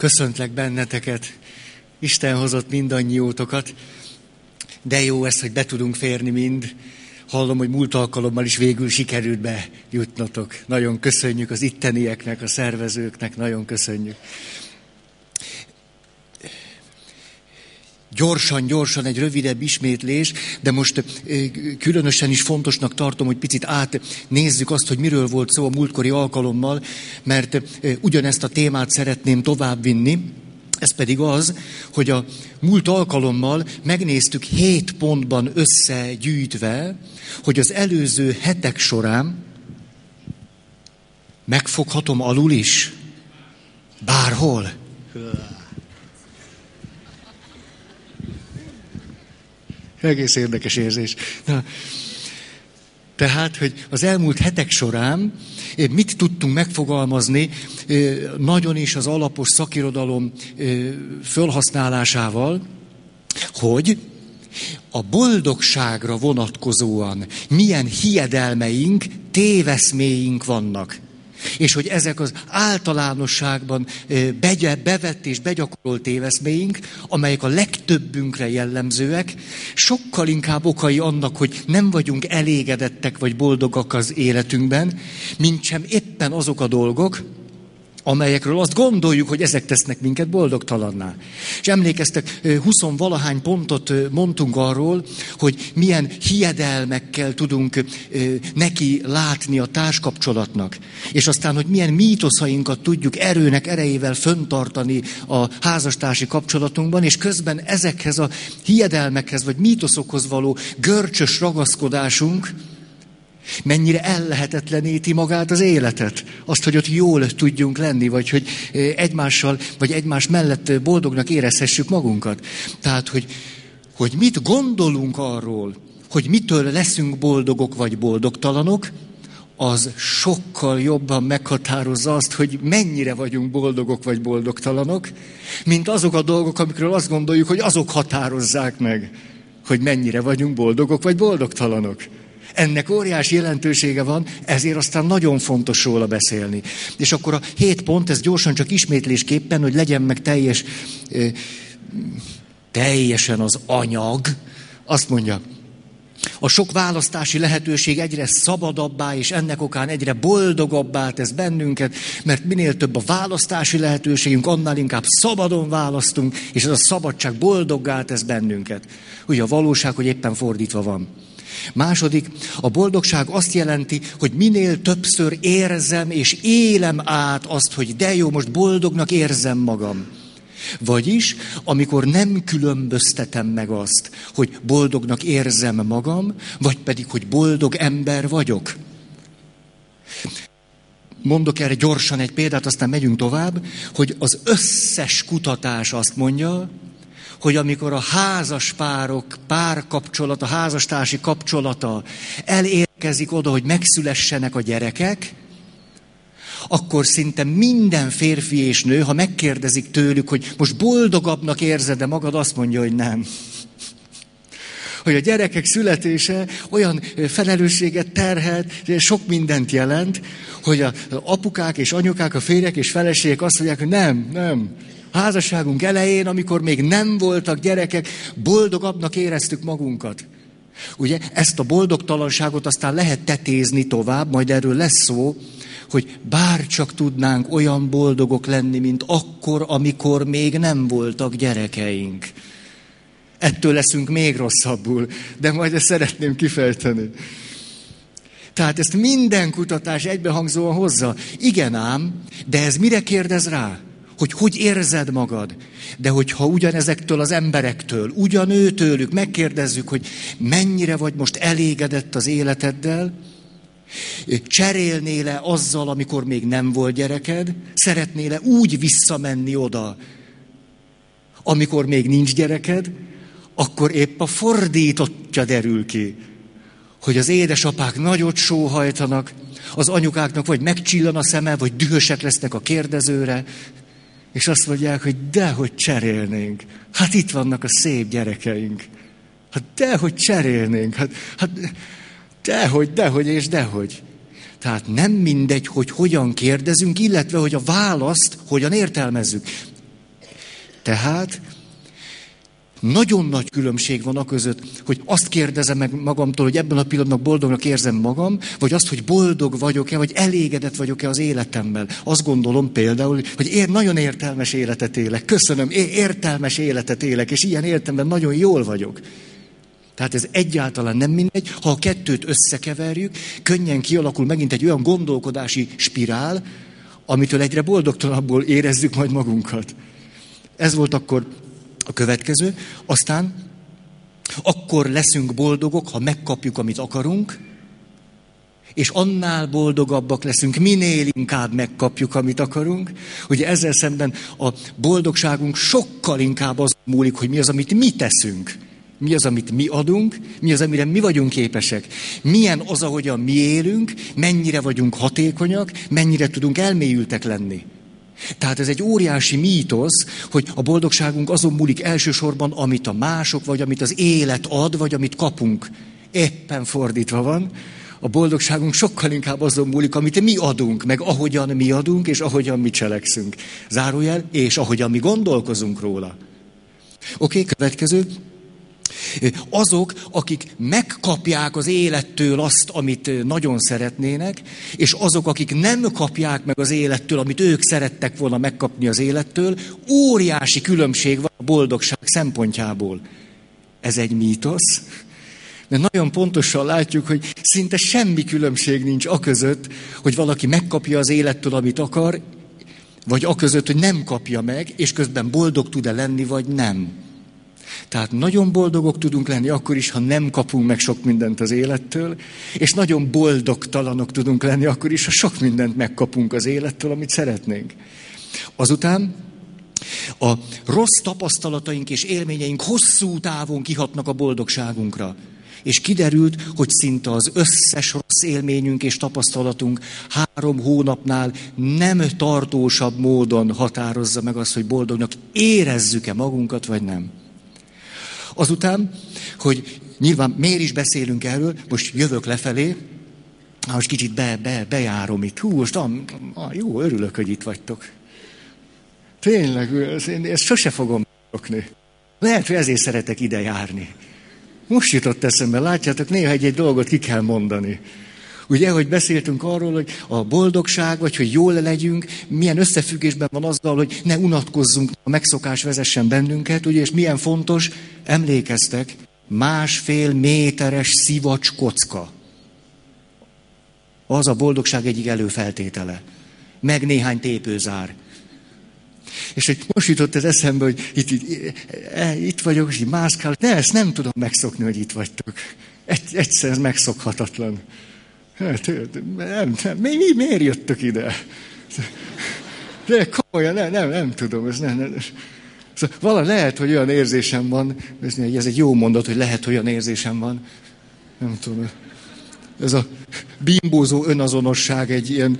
Köszöntlek benneteket. Isten hozott mindannyiótokat. De jó ez, hogy be tudunk férni mind. Hallom, hogy múlt alkalommal is végül sikerült bejutnotok. Nagyon köszönjük az ittenieknek, a szervezőknek, nagyon köszönjük. Gyorsan, gyorsan egy rövidebb ismétlés, de most különösen is fontosnak tartom, hogy picit átnézzük azt, hogy miről volt szó a múltkori alkalommal, mert ugyanezt a témát szeretném továbbvinni. Ez pedig az, hogy a múlt alkalommal megnéztük hét pontban összegyűjtve, hogy az előző hetek során megfoghatom alul is. Bárhol. Egész érdekes érzés. Na, tehát, hogy az elmúlt hetek során eh, mit tudtunk megfogalmazni eh, nagyon is az alapos szakirodalom eh, fölhasználásával, hogy a boldogságra vonatkozóan milyen hiedelmeink, téveszméink vannak. És hogy ezek az általánosságban begye, bevett és begyakorolt téveszméink, amelyek a legtöbbünkre jellemzőek, sokkal inkább okai annak, hogy nem vagyunk elégedettek vagy boldogak az életünkben, mint sem éppen azok a dolgok, amelyekről azt gondoljuk, hogy ezek tesznek minket boldogtalanná. És emlékeztek, huszonvalahány pontot mondtunk arról, hogy milyen hiedelmekkel tudunk neki látni a társkapcsolatnak. És aztán, hogy milyen mítoszainkat tudjuk erőnek, erejével föntartani a házastársi kapcsolatunkban, és közben ezekhez a hiedelmekhez vagy mítoszokhoz való görcsös ragaszkodásunk, Mennyire ellehetetleníti magát az életet. Azt, hogy ott jól tudjunk lenni, vagy hogy egymással, vagy egymás mellett boldognak érezhessük magunkat. Tehát, hogy, hogy mit gondolunk arról, hogy mitől leszünk boldogok vagy boldogtalanok, az sokkal jobban meghatározza azt, hogy mennyire vagyunk boldogok vagy boldogtalanok, mint azok a dolgok, amikről azt gondoljuk, hogy azok határozzák meg, hogy mennyire vagyunk boldogok vagy boldogtalanok. Ennek óriási jelentősége van, ezért aztán nagyon fontos róla beszélni. És akkor a hét pont, ez gyorsan csak ismétlésképpen, hogy legyen meg teljes, teljesen az anyag, azt mondja, a sok választási lehetőség egyre szabadabbá, és ennek okán egyre boldogabbá tesz bennünket, mert minél több a választási lehetőségünk, annál inkább szabadon választunk, és ez a szabadság boldoggá tesz bennünket. Ugye a valóság, hogy éppen fordítva van. Második, a boldogság azt jelenti, hogy minél többször érzem és élem át azt, hogy de jó, most boldognak érzem magam. Vagyis, amikor nem különböztetem meg azt, hogy boldognak érzem magam, vagy pedig, hogy boldog ember vagyok. Mondok erre gyorsan egy példát, aztán megyünk tovább, hogy az összes kutatás azt mondja, hogy amikor a házas párok párkapcsolata, házastársi kapcsolata elérkezik oda, hogy megszülessenek a gyerekek, akkor szinte minden férfi és nő, ha megkérdezik tőlük, hogy most boldogabbnak érzed-e magad, azt mondja, hogy nem. Hogy a gyerekek születése olyan felelősséget terhet, sok mindent jelent, hogy a apukák és anyukák, a férjek és feleségek azt mondják, hogy nem, nem, házasságunk elején, amikor még nem voltak gyerekek, boldogabbnak éreztük magunkat. Ugye ezt a boldogtalanságot aztán lehet tetézni tovább, majd erről lesz szó, hogy bár csak tudnánk olyan boldogok lenni, mint akkor, amikor még nem voltak gyerekeink. Ettől leszünk még rosszabbul, de majd ezt szeretném kifejteni. Tehát ezt minden kutatás egybehangzóan hozza. Igen ám, de ez mire kérdez rá? Hogy hogy érzed magad. De hogyha ugyanezektől az emberektől, ugyanőtőlük megkérdezzük, hogy mennyire vagy most elégedett az életeddel, cserélnél-e azzal, amikor még nem volt gyereked, szeretnél-e úgy visszamenni oda, amikor még nincs gyereked, akkor épp a fordítottja derül ki, hogy az édesapák nagyot sóhajtanak, az anyukáknak vagy megcsillan a szeme, vagy dühösek lesznek a kérdezőre, és azt mondják, hogy dehogy cserélnénk. Hát itt vannak a szép gyerekeink. Hát dehogy cserélnénk. Hát, hát dehogy, dehogy és dehogy. Tehát nem mindegy, hogy hogyan kérdezünk, illetve hogy a választ hogyan értelmezzük. Tehát nagyon nagy különbség van a között, hogy azt kérdezem meg magamtól, hogy ebben a pillanatban boldognak érzem magam, vagy azt, hogy boldog vagyok-e, vagy elégedett vagyok-e az életemmel. Azt gondolom például, hogy én nagyon értelmes életet élek. Köszönöm, én értelmes életet élek, és ilyen értemben nagyon jól vagyok. Tehát ez egyáltalán nem mindegy. Ha a kettőt összekeverjük, könnyen kialakul megint egy olyan gondolkodási spirál, amitől egyre boldogtalanabbul érezzük majd magunkat. Ez volt akkor a következő. Aztán akkor leszünk boldogok, ha megkapjuk, amit akarunk, és annál boldogabbak leszünk, minél inkább megkapjuk, amit akarunk. Ugye ezzel szemben a boldogságunk sokkal inkább az múlik, hogy mi az, amit mi teszünk. Mi az, amit mi adunk, mi az, amire mi vagyunk képesek. Milyen az, ahogyan mi élünk, mennyire vagyunk hatékonyak, mennyire tudunk elmélyültek lenni. Tehát ez egy óriási mítosz, hogy a boldogságunk azon múlik elsősorban, amit a mások, vagy amit az élet ad, vagy amit kapunk. Éppen fordítva van. A boldogságunk sokkal inkább azon múlik, amit mi adunk, meg ahogyan mi adunk, és ahogyan mi cselekszünk. Zárójel, és ahogyan mi gondolkozunk róla. Oké, okay, következő. Azok, akik megkapják az élettől azt, amit nagyon szeretnének, és azok, akik nem kapják meg az élettől, amit ők szerettek volna megkapni az élettől, óriási különbség van a boldogság szempontjából. Ez egy mítosz, mert nagyon pontosan látjuk, hogy szinte semmi különbség nincs a között, hogy valaki megkapja az élettől, amit akar, vagy a között, hogy nem kapja meg, és közben boldog tud-e lenni, vagy nem. Tehát nagyon boldogok tudunk lenni akkor is, ha nem kapunk meg sok mindent az élettől, és nagyon boldogtalanok tudunk lenni akkor is, ha sok mindent megkapunk az élettől, amit szeretnénk. Azután a rossz tapasztalataink és élményeink hosszú távon kihatnak a boldogságunkra. És kiderült, hogy szinte az összes rossz élményünk és tapasztalatunk három hónapnál nem tartósabb módon határozza meg azt, hogy boldognak érezzük-e magunkat, vagy nem. Azután, hogy nyilván miért is beszélünk erről, most jövök lefelé, most kicsit be, be, bejárom itt. Hú, most am, ah, jó, örülök, hogy itt vagytok. Tényleg, én ezt sose fogom szokni. Lehet, hogy ezért szeretek ide járni. Most jutott eszembe, látjátok, néha egy-egy dolgot ki kell mondani. Ugye, hogy beszéltünk arról, hogy a boldogság, vagy hogy jól legyünk, milyen összefüggésben van azzal, hogy ne unatkozzunk, a megszokás vezessen bennünket, ugye, és milyen fontos, emlékeztek, másfél méteres szivacs kocka. Az a boldogság egyik előfeltétele. Meg néhány tépőzár. És hogy most jutott ez eszembe, hogy itt, itt, e, itt vagyok, és így mászkál. Ne, ezt nem tudom megszokni, hogy itt vagytok. Egy, egyszer ez megszokhatatlan. Hát, nem, nem, mi, mi, miért jöttök ide? De komolyan, nem, nem, nem tudom. Ez nem, nem. Szóval vala lehet, hogy olyan érzésem van, ez egy jó mondat, hogy lehet, hogy olyan érzésem van. Nem tudom. Ez a bimbózó önazonosság egy ilyen...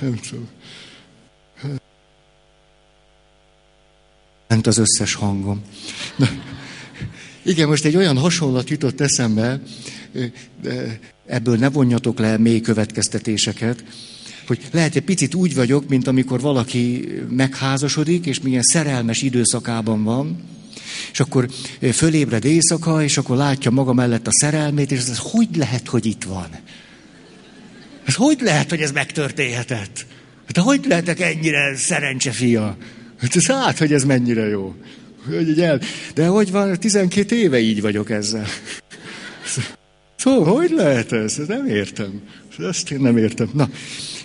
Nem tudom. Ment az összes hangom. Na. Igen, most egy olyan hasonlat jutott eszembe, ebből ne vonjatok le mély következtetéseket, hogy lehet egy picit úgy vagyok, mint amikor valaki megházasodik, és milyen szerelmes időszakában van, és akkor fölébred éjszaka, és akkor látja maga mellett a szerelmét, és ez hogy lehet, hogy itt van? Ez hogy lehet, hogy ez megtörténhetett? Hát hogy lehetek ennyire szerencsefia? Hát ez hát, hogy ez mennyire jó. Hogy el. De hogy van, 12 éve így vagyok ezzel. Szóval, hogy lehet ez? Nem értem. Ezt én nem értem. Na,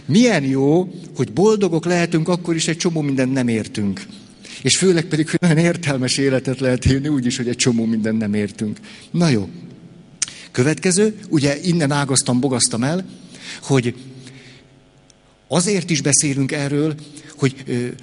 milyen jó, hogy boldogok lehetünk, akkor is egy csomó mindent nem értünk. És főleg pedig, hogy nagyon értelmes életet lehet élni, úgyis, hogy egy csomó mindent nem értünk. Na jó. Következő, ugye innen ágaztam, bogasztam el, hogy azért is beszélünk erről, hogy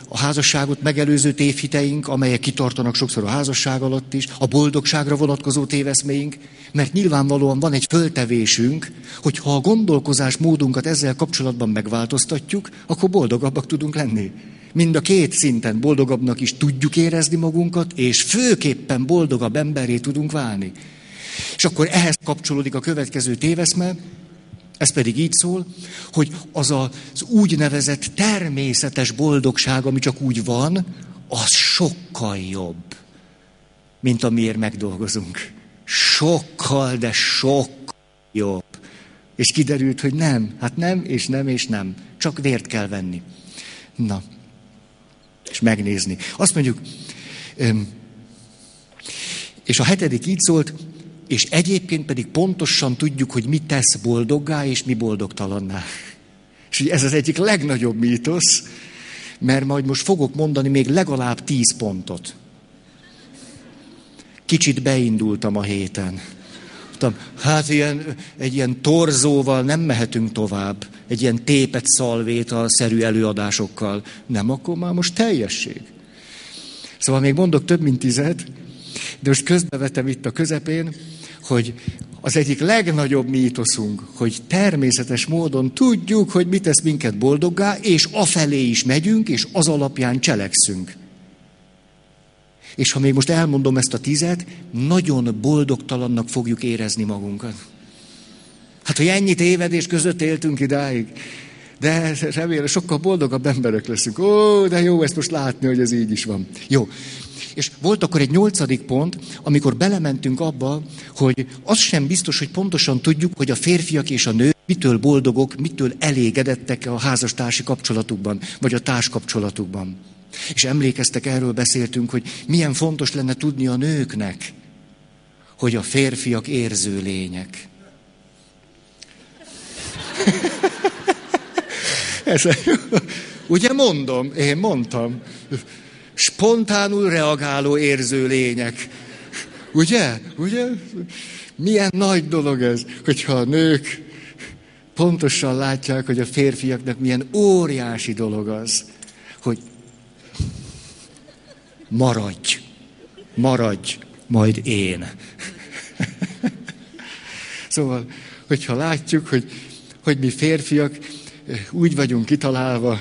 a házasságot megelőző tévhiteink, amelyek kitartanak sokszor a házasság alatt is, a boldogságra vonatkozó téveszméink, mert nyilvánvalóan van egy föltevésünk, hogy ha a gondolkozás módunkat ezzel kapcsolatban megváltoztatjuk, akkor boldogabbak tudunk lenni. Mind a két szinten boldogabbnak is tudjuk érezni magunkat, és főképpen boldogabb emberré tudunk válni. És akkor ehhez kapcsolódik a következő téveszme, Ez pedig így szól, hogy az az úgynevezett természetes boldogság, ami csak úgy van, az sokkal jobb, mint amiért megdolgozunk. Sokkal, de sokkal jobb. És kiderült, hogy nem. Hát nem, és nem, és nem. Csak vért kell venni. Na, és megnézni. Azt mondjuk, és a hetedik így szólt, és egyébként pedig pontosan tudjuk, hogy mi tesz boldoggá, és mi boldogtalanná. És ez az egyik legnagyobb mítosz, mert majd most fogok mondani még legalább tíz pontot. Kicsit beindultam a héten. Hát ilyen, egy ilyen torzóval nem mehetünk tovább, egy ilyen tépet a szerű előadásokkal. Nem, akkor már most teljesség. Szóval még mondok több mint tizet, de most közbevetem itt a közepén, hogy az egyik legnagyobb mítoszunk, hogy természetes módon tudjuk, hogy mit tesz minket boldoggá, és afelé is megyünk, és az alapján cselekszünk. És ha még most elmondom ezt a tizet, nagyon boldogtalannak fogjuk érezni magunkat. Hát, hogy ennyit évedés között éltünk idáig, de remélem, sokkal boldogabb emberek leszünk. Ó, de jó ezt most látni, hogy ez így is van. Jó. És volt akkor egy nyolcadik pont, amikor belementünk abba, hogy az sem biztos, hogy pontosan tudjuk, hogy a férfiak és a nők mitől boldogok, mitől elégedettek a házastársi kapcsolatukban, vagy a társkapcsolatukban. És emlékeztek, erről beszéltünk, hogy milyen fontos lenne tudni a nőknek, hogy a férfiak érző lények. Ez, ugye mondom, én mondtam spontánul reagáló érző lények. Ugye? Ugye? Milyen nagy dolog ez, hogyha a nők pontosan látják, hogy a férfiaknak milyen óriási dolog az, hogy maradj, maradj, majd én. szóval, hogyha látjuk, hogy, hogy mi férfiak úgy vagyunk kitalálva,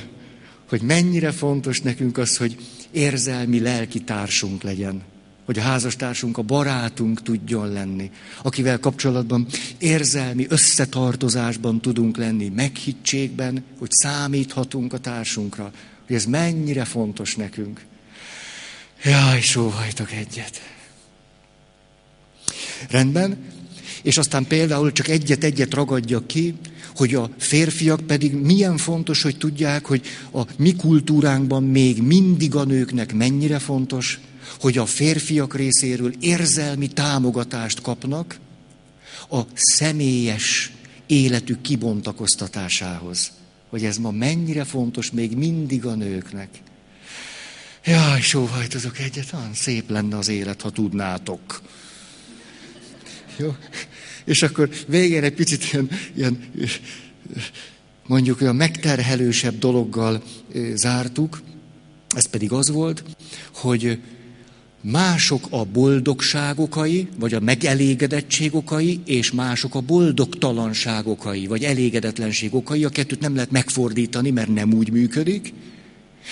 hogy mennyire fontos nekünk az, hogy érzelmi, lelki társunk legyen. Hogy a házastársunk, a barátunk tudjon lenni. Akivel kapcsolatban érzelmi összetartozásban tudunk lenni, meghittségben, hogy számíthatunk a társunkra. Hogy ez mennyire fontos nekünk. Jaj, sóhajtok egyet. Rendben? És aztán például csak egyet-egyet ragadjak ki, hogy a férfiak pedig milyen fontos, hogy tudják, hogy a mi kultúránkban még mindig a nőknek mennyire fontos, hogy a férfiak részéről érzelmi támogatást kapnak a személyes életük kibontakoztatásához. Hogy ez ma mennyire fontos még mindig a nőknek. Jaj, sóhajtozok egyet, olyan szép lenne az élet, ha tudnátok. Jó? És akkor végén egy picit ilyen, ilyen mondjuk olyan megterhelősebb dologgal zártuk, ez pedig az volt, hogy mások a boldogságokai, vagy a megelégedettségokai, és mások a boldogtalanságokai, vagy elégedetlenségokai. A kettőt nem lehet megfordítani, mert nem úgy működik.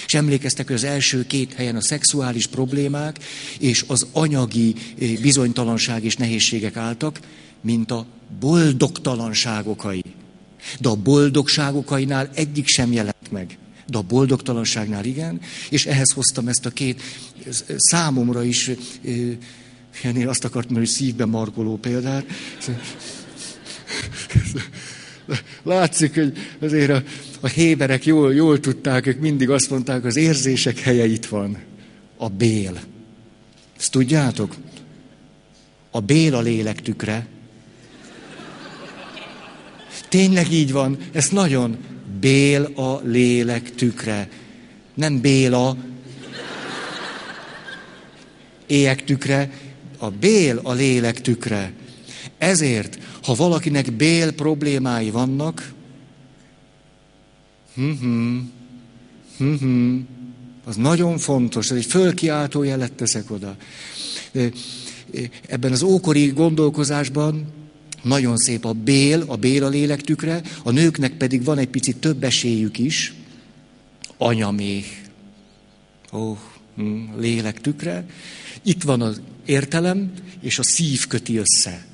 És emlékeztek, hogy az első két helyen a szexuális problémák és az anyagi bizonytalanság és nehézségek álltak, mint a boldogtalanságokai. De a boldogságokainál egyik sem jelent meg. De a boldogtalanságnál igen, és ehhez hoztam ezt a két számomra is, én azt akartam, hogy szívbe markoló példát. Látszik, hogy azért a, a héberek jól, jól tudták, ők mindig azt mondták, az érzések helye itt van. A bél. Ezt tudjátok? A bél a lélek tükre, Tényleg így van, ez nagyon. Bél a lélek tükre. Nem Béla, éjek tükre, a bél a lélek tükre. Ezért, ha valakinek bél problémái vannak, hm-hm, hm-hm, az nagyon fontos, ez egy fölkiáltó jelet teszek oda. Ebben az ókori gondolkozásban nagyon szép a bél, a bél a lélektükre, a nőknek pedig van egy picit több esélyük is, anyaméh, ó, hm, lélektükre. Itt van az értelem, és a szív köti össze.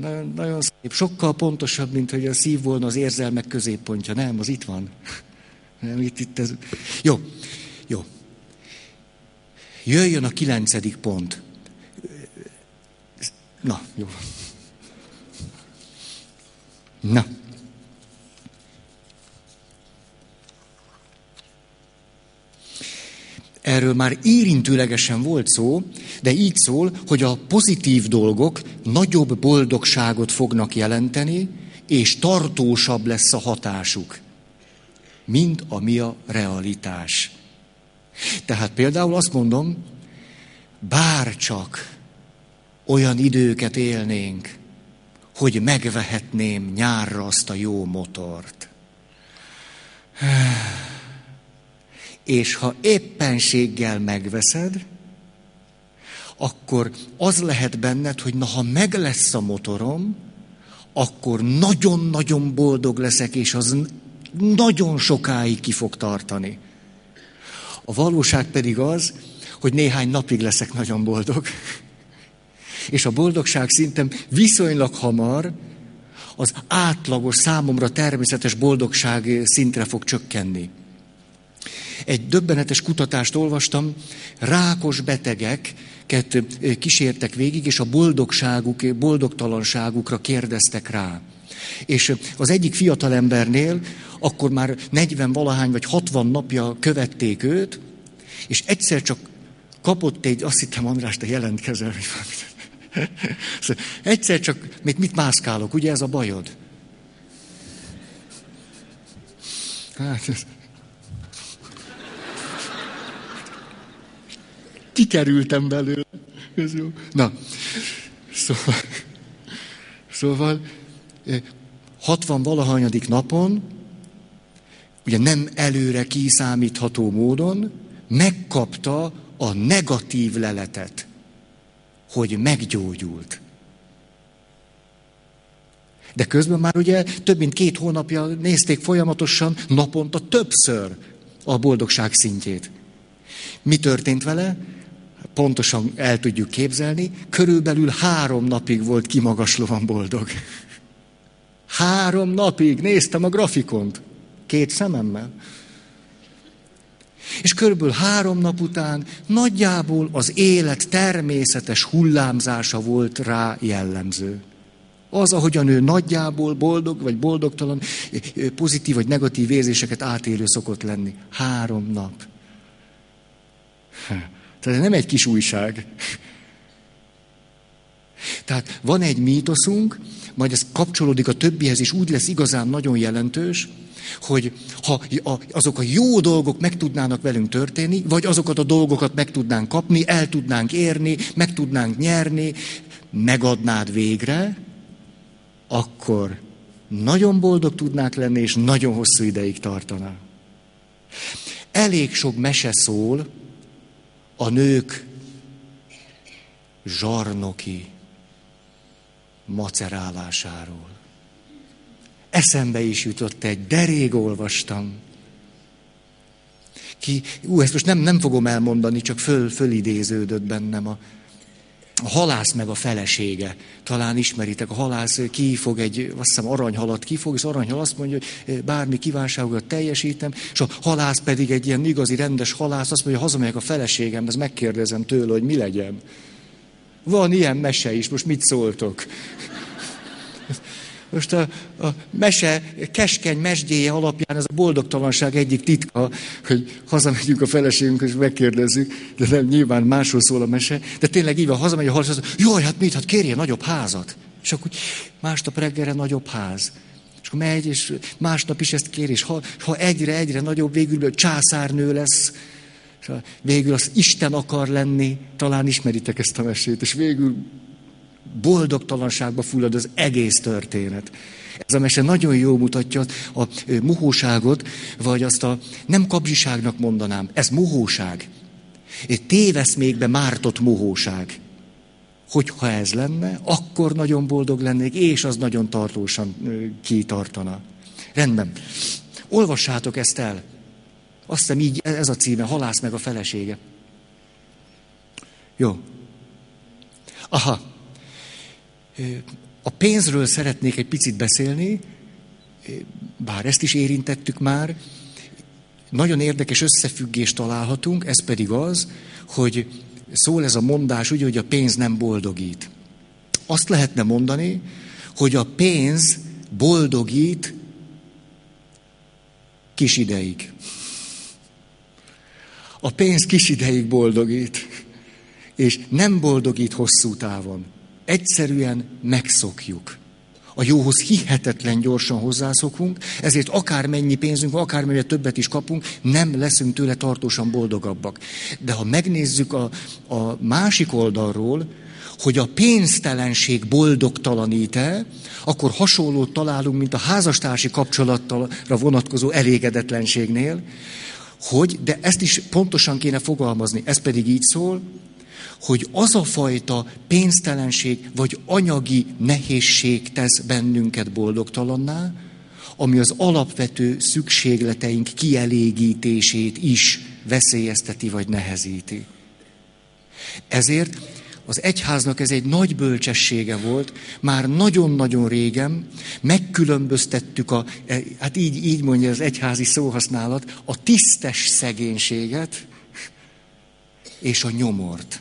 Nagyon, nagyon szép. Sokkal pontosabb, mint hogy a szív volna az érzelmek középpontja. Nem, az itt van. Nem, itt, itt ez... Jó, jó. Jöjjön a kilencedik pont. Na, jó. Na. Erről már érintőlegesen volt szó, de így szól, hogy a pozitív dolgok nagyobb boldogságot fognak jelenteni, és tartósabb lesz a hatásuk, mint ami a realitás. Tehát például azt mondom, bár csak olyan időket élnénk, hogy megvehetném nyárra azt a jó motort. És ha éppenséggel megveszed, akkor az lehet benned, hogy na, ha meg lesz a motorom, akkor nagyon-nagyon boldog leszek, és az nagyon sokáig ki fog tartani. A valóság pedig az, hogy néhány napig leszek nagyon boldog. És a boldogság szintem viszonylag hamar az átlagos, számomra természetes boldogság szintre fog csökkenni. Egy döbbenetes kutatást olvastam, rákos betegeket kísértek végig, és a boldogságuk, boldogtalanságukra kérdeztek rá. És az egyik fiatalembernél akkor már 40 valahány vagy 60 napja követték őt, és egyszer csak kapott egy, azt hittem András, te jelentkezel. Szóval egyszer csak, még mit mászkálok, ugye ez a bajod? Hát, ez... Kikerültem belőle. Ez jó. Na, szóval, szóval 60 valahanyadik napon, ugye nem előre kiszámítható módon, megkapta a negatív leletet, hogy meggyógyult. De közben már ugye több mint két hónapja nézték folyamatosan, naponta többször a boldogság szintjét. Mi történt vele? Pontosan el tudjuk képzelni, körülbelül három napig volt kimagaslóan boldog. Három napig néztem a grafikont, két szememmel. És körülbelül három nap után nagyjából az élet természetes hullámzása volt rá jellemző. Az, ahogyan ő nagyjából boldog vagy boldogtalan, pozitív vagy negatív érzéseket átélő szokott lenni. Három nap. Tehát nem egy kis újság. Tehát van egy mítoszunk, majd ez kapcsolódik a többihez, és úgy lesz igazán nagyon jelentős, hogy ha azok a jó dolgok meg tudnának velünk történni, vagy azokat a dolgokat meg tudnánk kapni, el tudnánk érni, meg tudnánk nyerni, megadnád végre, akkor nagyon boldog tudnák lenni, és nagyon hosszú ideig tartana. Elég sok mese szól a nők zsarnoki macerálásáról. Eszembe is jutott egy, de rég olvastam. Ki, ú, ezt most nem, nem fogom elmondani, csak föl, fölidéződött bennem a, a halász meg a felesége. Talán ismeritek, a halász kifog egy, azt hiszem aranyhalat kifog, és aranyhal azt mondja, hogy bármi kívánságokat teljesítem, és a halász pedig egy ilyen igazi rendes halász azt mondja, hogy hazamegyek a feleségemhez, megkérdezem tőle, hogy mi legyen. Van ilyen mese is, most mit szóltok? Most a, a mese, keskeny mesdjéje alapján ez a boldogtalanság egyik titka, hogy hazamegyünk a feleségünk, és megkérdezzük, de nem nyilván másról szól a mese, de tényleg így van, hazamegy a halász, az, jaj, hát mit, hát kérje nagyobb házat. És akkor másnap reggelre nagyobb ház. És akkor megy, és másnap is ezt kér, és ha, ha egyre, egyre nagyobb, végül császárnő lesz, és végül az Isten akar lenni, talán ismeritek ezt a mesét, és végül boldogtalanságba fullad az egész történet. Ez a mese nagyon jól mutatja a muhóságot, vagy azt a nem kapzsiságnak mondanám, ez muhóság. Egy téveszmékbe mártott muhóság. Hogyha ez lenne, akkor nagyon boldog lennék, és az nagyon tartósan kitartana. Rendben. Olvassátok ezt el. Azt hiszem így, ez a címe, halász meg a felesége. Jó. Aha. A pénzről szeretnék egy picit beszélni, bár ezt is érintettük már. Nagyon érdekes összefüggést találhatunk, ez pedig az, hogy szól ez a mondás úgy, hogy a pénz nem boldogít. Azt lehetne mondani, hogy a pénz boldogít kis ideig. A pénz kis ideig boldogít, és nem boldogít hosszú távon. Egyszerűen megszokjuk. A jóhoz hihetetlen gyorsan hozzászokunk, ezért akármennyi pénzünk van, akármennyi többet is kapunk, nem leszünk tőle tartósan boldogabbak. De ha megnézzük a, a másik oldalról, hogy a pénztelenség boldogtalanít-e, akkor hasonlót találunk, mint a házastársi kapcsolattalra vonatkozó elégedetlenségnél, hogy, de ezt is pontosan kéne fogalmazni, ez pedig így szól, hogy az a fajta pénztelenség vagy anyagi nehézség tesz bennünket boldogtalanná, ami az alapvető szükségleteink kielégítését is veszélyezteti vagy nehezíti. Ezért az egyháznak ez egy nagy bölcsessége volt, már nagyon-nagyon régen megkülönböztettük a, e, hát így, így mondja az egyházi szóhasználat, a tisztes szegénységet és a nyomort.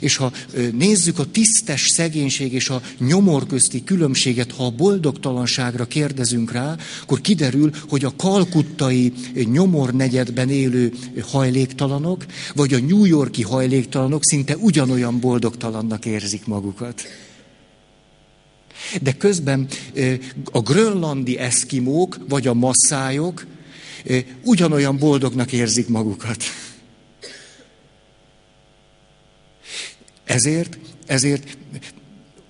És ha nézzük a tisztes szegénység és a nyomor közti különbséget, ha a boldogtalanságra kérdezünk rá, akkor kiderül, hogy a kalkuttai nyomor negyedben élő hajléktalanok, vagy a New Yorki hajléktalanok szinte ugyanolyan boldogtalannak érzik magukat. De közben a grönlandi eszkimók, vagy a masszájok ugyanolyan boldognak érzik magukat. Ezért, ezért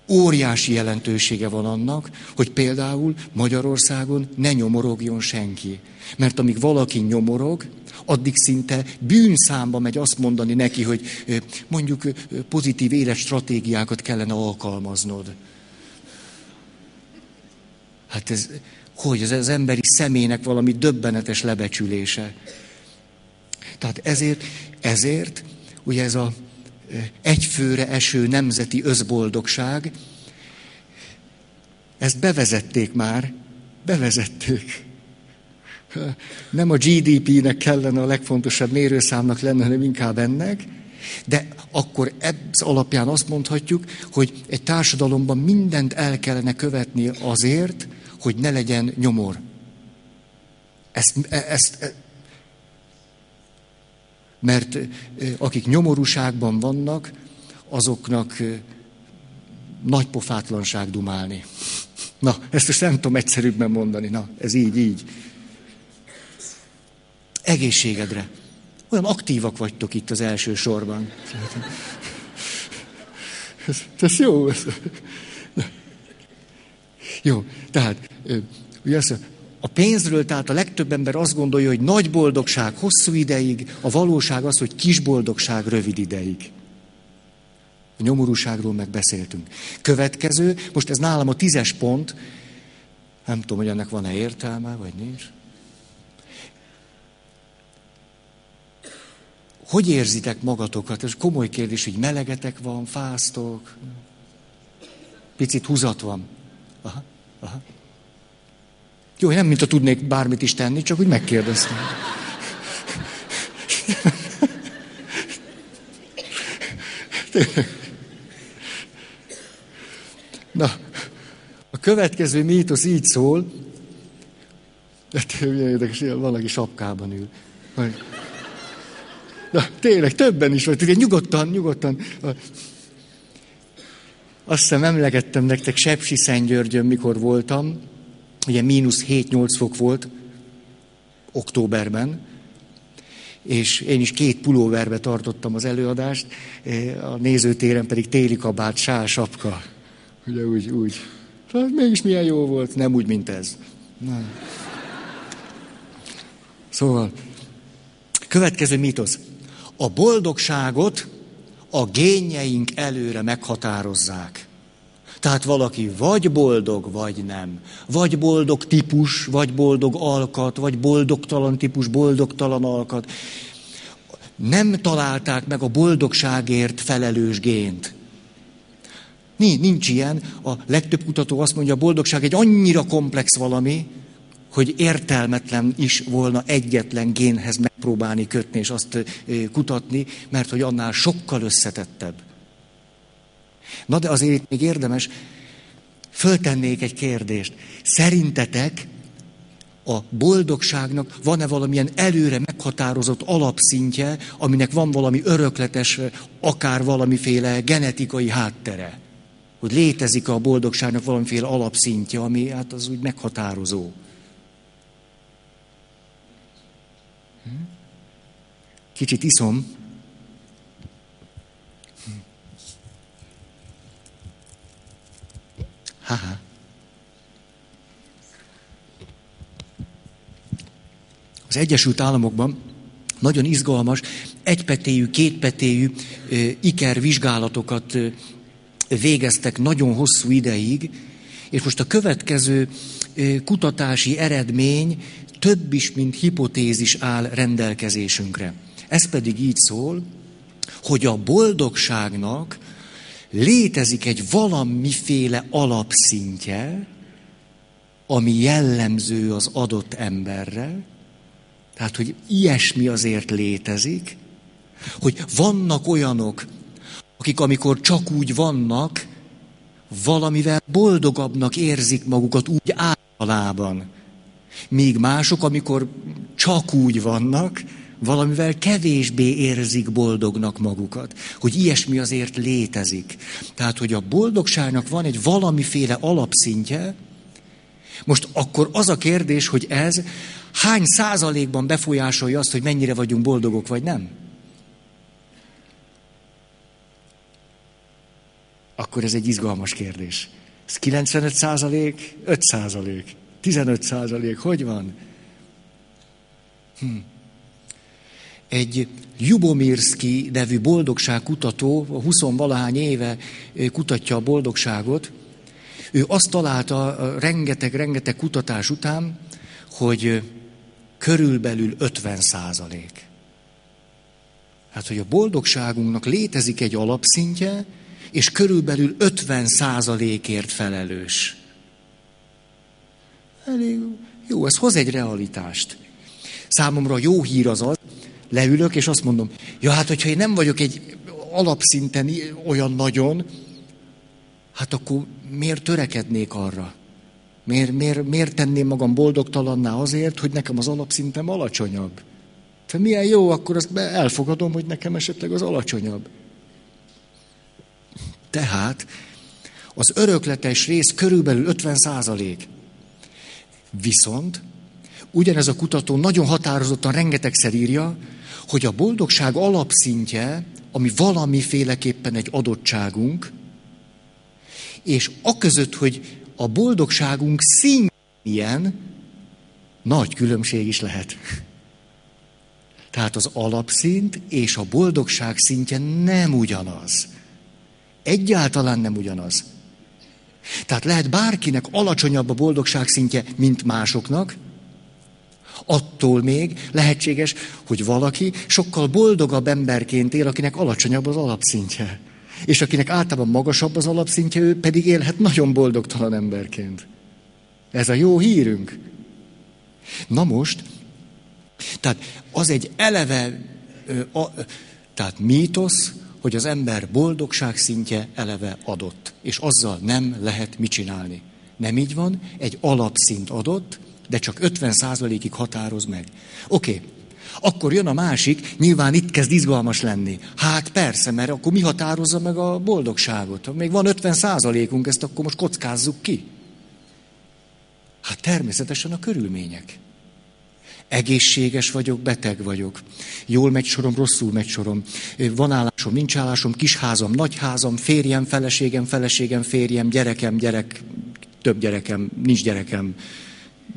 óriási jelentősége van annak, hogy például Magyarországon ne nyomorogjon senki. Mert amíg valaki nyomorog, addig szinte bűnszámba megy azt mondani neki, hogy mondjuk pozitív életstratégiákat kellene alkalmaznod. Hát ez, hogy ez az emberi személynek valami döbbenetes lebecsülése. Tehát ezért, ezért, ugye ez a egyfőre eső nemzeti özboldogság, ezt bevezették már, bevezették. Nem a GDP-nek kellene a legfontosabb mérőszámnak lenne, hanem inkább ennek, de akkor ez alapján azt mondhatjuk, hogy egy társadalomban mindent el kellene követni azért, hogy ne legyen nyomor. Ezt, e, ezt, e, mert akik nyomorúságban vannak, azoknak nagy pofátlanság dumálni. Na, ezt most nem tudom egyszerűbben mondani. Na, ez így, így. Egészségedre. Olyan aktívak vagytok itt az első sorban. Ez, ez jó. Jó, tehát ugye azt a pénzről tehát a legtöbb ember azt gondolja, hogy nagy boldogság hosszú ideig, a valóság az, hogy kis boldogság rövid ideig. A nyomorúságról meg beszéltünk. Következő, most ez nálam a tízes pont, nem tudom, hogy ennek van-e értelme, vagy nincs. Hogy érzitek magatokat? Ez komoly kérdés, hogy melegetek van, fáztok, picit húzat van. Aha, aha. Jó, nem mint a tudnék bármit is tenni, csak úgy megkérdeztem. Na, a következő mítosz így szól, hát ugye érdekes, valaki sapkában ül. Na, tényleg, többen is vagy. Ugye nyugodtan, nyugodtan. Azt hiszem emlegettem nektek Sepsi Szentgyörgyön, mikor voltam, ugye mínusz 7-8 fok volt októberben, és én is két pulóverbe tartottam az előadást, a nézőtéren pedig téli kabát, sál, sapka. Ugye úgy, úgy. Tehát mégis milyen jó volt, nem úgy, mint ez. Na. Szóval, következő mítosz. A boldogságot a génjeink előre meghatározzák. Tehát valaki vagy boldog, vagy nem. Vagy boldog típus, vagy boldog alkat, vagy boldogtalan típus, boldogtalan alkat. Nem találták meg a boldogságért felelős gént. Nincs ilyen. A legtöbb kutató azt mondja, a boldogság egy annyira komplex valami, hogy értelmetlen is volna egyetlen génhez megpróbálni kötni és azt kutatni, mert hogy annál sokkal összetettebb. Na de azért még érdemes, föltennék egy kérdést. Szerintetek a boldogságnak van-e valamilyen előre meghatározott alapszintje, aminek van valami örökletes, akár valamiféle genetikai háttere? Hogy létezik a boldogságnak valamiféle alapszintje, ami hát az úgy meghatározó. Hm? Kicsit iszom. Egyesült Államokban nagyon izgalmas, egypetéjű, kétpetéjű iker vizsgálatokat végeztek nagyon hosszú ideig, és most a következő kutatási eredmény több is, mint hipotézis áll rendelkezésünkre. Ez pedig így szól, hogy a boldogságnak létezik egy valamiféle alapszintje, ami jellemző az adott emberre, tehát, hogy ilyesmi azért létezik, hogy vannak olyanok, akik amikor csak úgy vannak, valamivel boldogabbnak érzik magukat úgy általában. Míg mások, amikor csak úgy vannak, valamivel kevésbé érzik boldognak magukat. Hogy ilyesmi azért létezik. Tehát, hogy a boldogságnak van egy valamiféle alapszintje, most akkor az a kérdés, hogy ez hány százalékban befolyásolja azt, hogy mennyire vagyunk boldogok, vagy nem? Akkor ez egy izgalmas kérdés. Ez 95 százalék, 5 százalék, 15 százalék, hogy van? Hm. Egy Jubomirski nevű boldogságkutató, 20 valahány éve kutatja a boldogságot, ő azt találta rengeteg-rengeteg kutatás után, hogy körülbelül 50 százalék. Hát, hogy a boldogságunknak létezik egy alapszintje, és körülbelül 50 százalékért felelős. Elég jó, ez hoz egy realitást. Számomra jó hír az az, leülök, és azt mondom, ja hát, hogyha én nem vagyok egy alapszinten olyan nagyon, hát akkor miért törekednék arra? Miért, miért, miért tenném magam boldogtalanná azért, hogy nekem az alapszintem alacsonyabb? Te milyen jó, akkor azt elfogadom, hogy nekem esetleg az alacsonyabb. Tehát az örökletes rész körülbelül 50 százalék. Viszont ugyanez a kutató nagyon határozottan rengetegszer írja, hogy a boldogság alapszintje, ami valamiféleképpen egy adottságunk, és aközött, hogy a boldogságunk szintjén nagy különbség is lehet. Tehát az alapszint és a boldogság szintje nem ugyanaz. Egyáltalán nem ugyanaz. Tehát lehet bárkinek alacsonyabb a boldogság szintje, mint másoknak, attól még lehetséges, hogy valaki sokkal boldogabb emberként él, akinek alacsonyabb az alapszintje. És akinek általában magasabb az alapszintje, ő pedig élhet nagyon boldogtalan emberként. Ez a jó hírünk. Na most, tehát az egy eleve, a, tehát mítosz, hogy az ember boldogság szintje eleve adott, és azzal nem lehet mit csinálni. Nem így van, egy alapszint adott, de csak 50%-ig határoz meg. Oké, okay. Akkor jön a másik, nyilván itt kezd izgalmas lenni. Hát persze, mert akkor mi határozza meg a boldogságot? Még van 50 százalékunk, ezt akkor most kockázzuk ki. Hát természetesen a körülmények. Egészséges vagyok, beteg vagyok. Jól megy sorom, rosszul megy sorom. Van állásom, nincs állásom, kis házam, nagy házam, férjem, feleségem, feleségem, férjem, gyerekem, gyerek, több gyerekem, nincs gyerekem.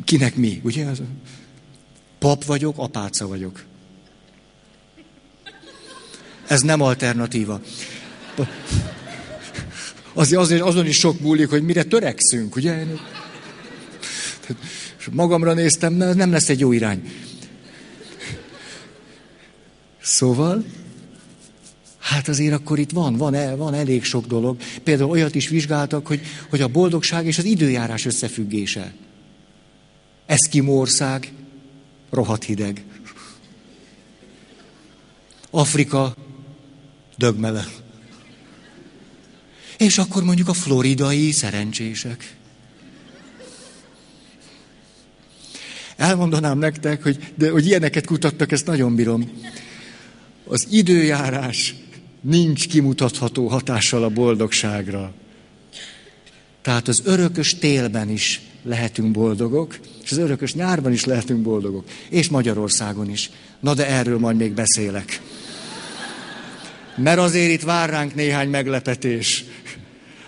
Kinek mi, ugye? Pap vagyok, apáca vagyok. Ez nem alternatíva. Azért, azért azon is sok múlik, hogy mire törekszünk, ugye? Magamra néztem, nem lesz egy jó irány. Szóval, Hát azért akkor itt van, van, van elég sok dolog. Például olyat is vizsgáltak, hogy, hogy a boldogság és az időjárás összefüggése. Eszkimország, rohadt hideg. Afrika, dögmele. És akkor mondjuk a floridai szerencsések. Elmondanám nektek, hogy, de, hogy ilyeneket kutattak, ezt nagyon bírom. Az időjárás nincs kimutatható hatással a boldogságra. Tehát az örökös télben is lehetünk boldogok, és az örökös nyárban is lehetünk boldogok, és Magyarországon is. Na de erről majd még beszélek. Mert azért itt vár ránk néhány meglepetés.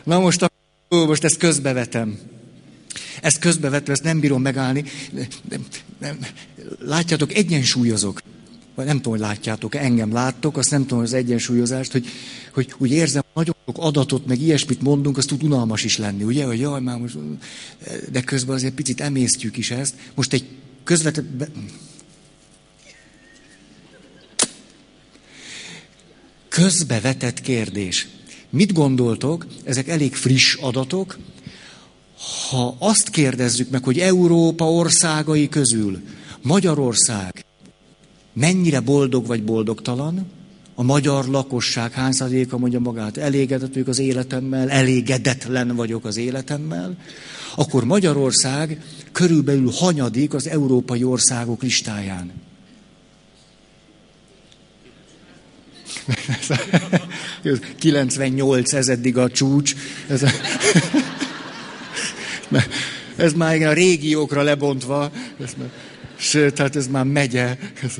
Na most, a... Ó, most ezt közbevetem. Ezt közbevetve, ezt nem bírom megállni. Nem, nem, látjátok, egyensúlyozok vagy nem tudom, hogy látjátok, engem láttok, azt nem tudom az egyensúlyozást, hogy, hogy úgy érzem, nagyon sok adatot, meg ilyesmit mondunk, az tud unalmas is lenni, ugye, hogy jaj, már most, de közben azért picit emésztjük is ezt. Most egy közvetett... Közbevetett kérdés. Mit gondoltok, ezek elég friss adatok, ha azt kérdezzük meg, hogy Európa országai közül Magyarország mennyire boldog vagy boldogtalan, a magyar lakosság hány százaléka mondja magát, elégedett vagyok az életemmel, elégedetlen vagyok az életemmel, akkor Magyarország körülbelül hanyadik az európai országok listáján. Ez 98 ez eddig a csúcs. Ez, a... ez már igen, a régiókra lebontva. Ez már... Sőt, tehát ez már megye. Ez...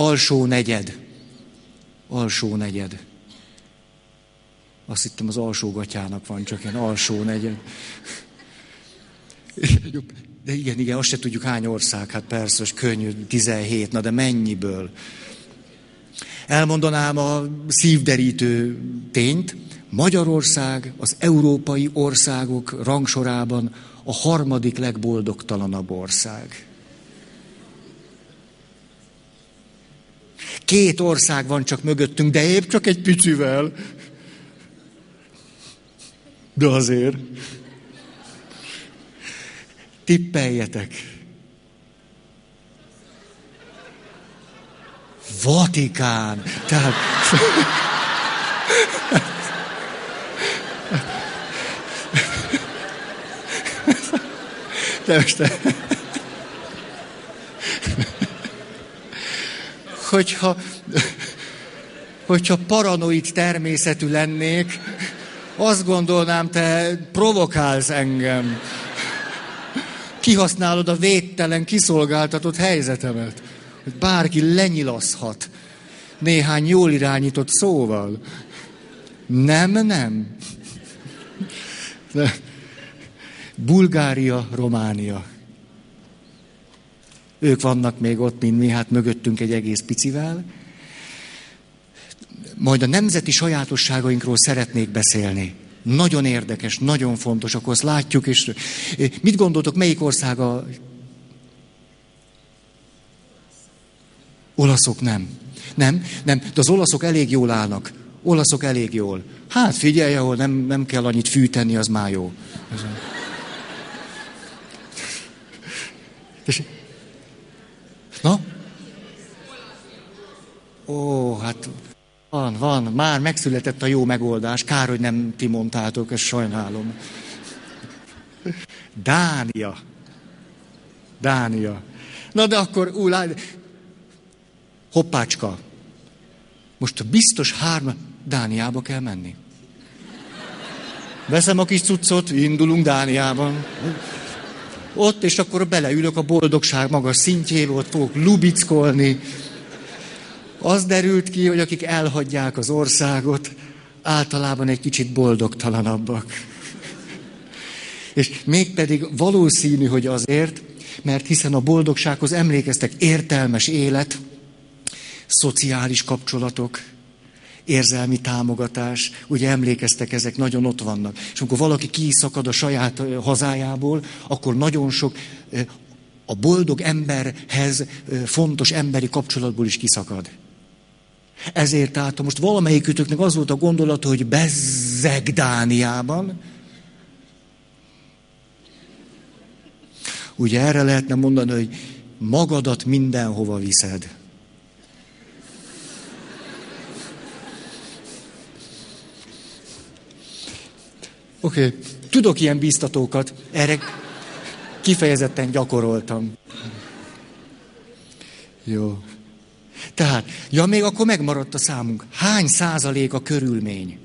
Alsó negyed. Alsó negyed. Azt hittem az alsó gatyának van, csak ilyen alsó negyed. De igen, igen, azt se tudjuk hány ország, hát persze, hogy könnyű, 17, na de mennyiből? Elmondanám a szívderítő tényt. Magyarország az európai országok rangsorában a harmadik legboldogtalanabb ország. Két ország van csak mögöttünk, de épp csak egy picivel. De azért. Tippeljetek. Vatikán. Tehát... De most hogyha, hogyha paranoid természetű lennék, azt gondolnám, te provokálsz engem. Kihasználod a védtelen, kiszolgáltatott helyzetemet. Hogy bárki lenyilaszhat néhány jól irányított szóval. Nem, nem. De Bulgária, Románia. Ők vannak még ott, mint mi, hát mögöttünk egy egész picivel. Majd a nemzeti sajátosságainkról szeretnék beszélni. Nagyon érdekes, nagyon fontos, akkor azt látjuk, és mit gondoltok, melyik ország a... Olaszok nem. Nem, nem, de az olaszok elég jól állnak. Olaszok elég jól. Hát figyelj, ahol nem, nem kell annyit fűteni, az már jó. Na? Ó, hát van, van, már megszületett a jó megoldás. Kár, hogy nem ti mondtátok, ezt sajnálom. Dánia. Dánia. Na de akkor, ú, hoppácska. Most biztos három Dániába kell menni. Veszem a kis cuccot, indulunk Dániában. Ott, és akkor beleülök a boldogság magas szintjébe, ott fogok lubickolni. Az derült ki, hogy akik elhagyják az országot, általában egy kicsit boldogtalanabbak. És mégpedig valószínű, hogy azért, mert hiszen a boldogsághoz emlékeztek értelmes élet, szociális kapcsolatok, érzelmi támogatás, ugye emlékeztek, ezek nagyon ott vannak. És amikor valaki kiszakad a saját hazájából, akkor nagyon sok a boldog emberhez fontos emberi kapcsolatból is kiszakad. Ezért tehát most valamelyikütöknek az volt a gondolata, hogy bezzeg Dániában. Ugye erre lehetne mondani, hogy magadat mindenhova viszed. Oké, okay. tudok ilyen bíztatókat, erre kifejezetten gyakoroltam. Jó. Tehát, ja, még akkor megmaradt a számunk. Hány százalék a körülmény?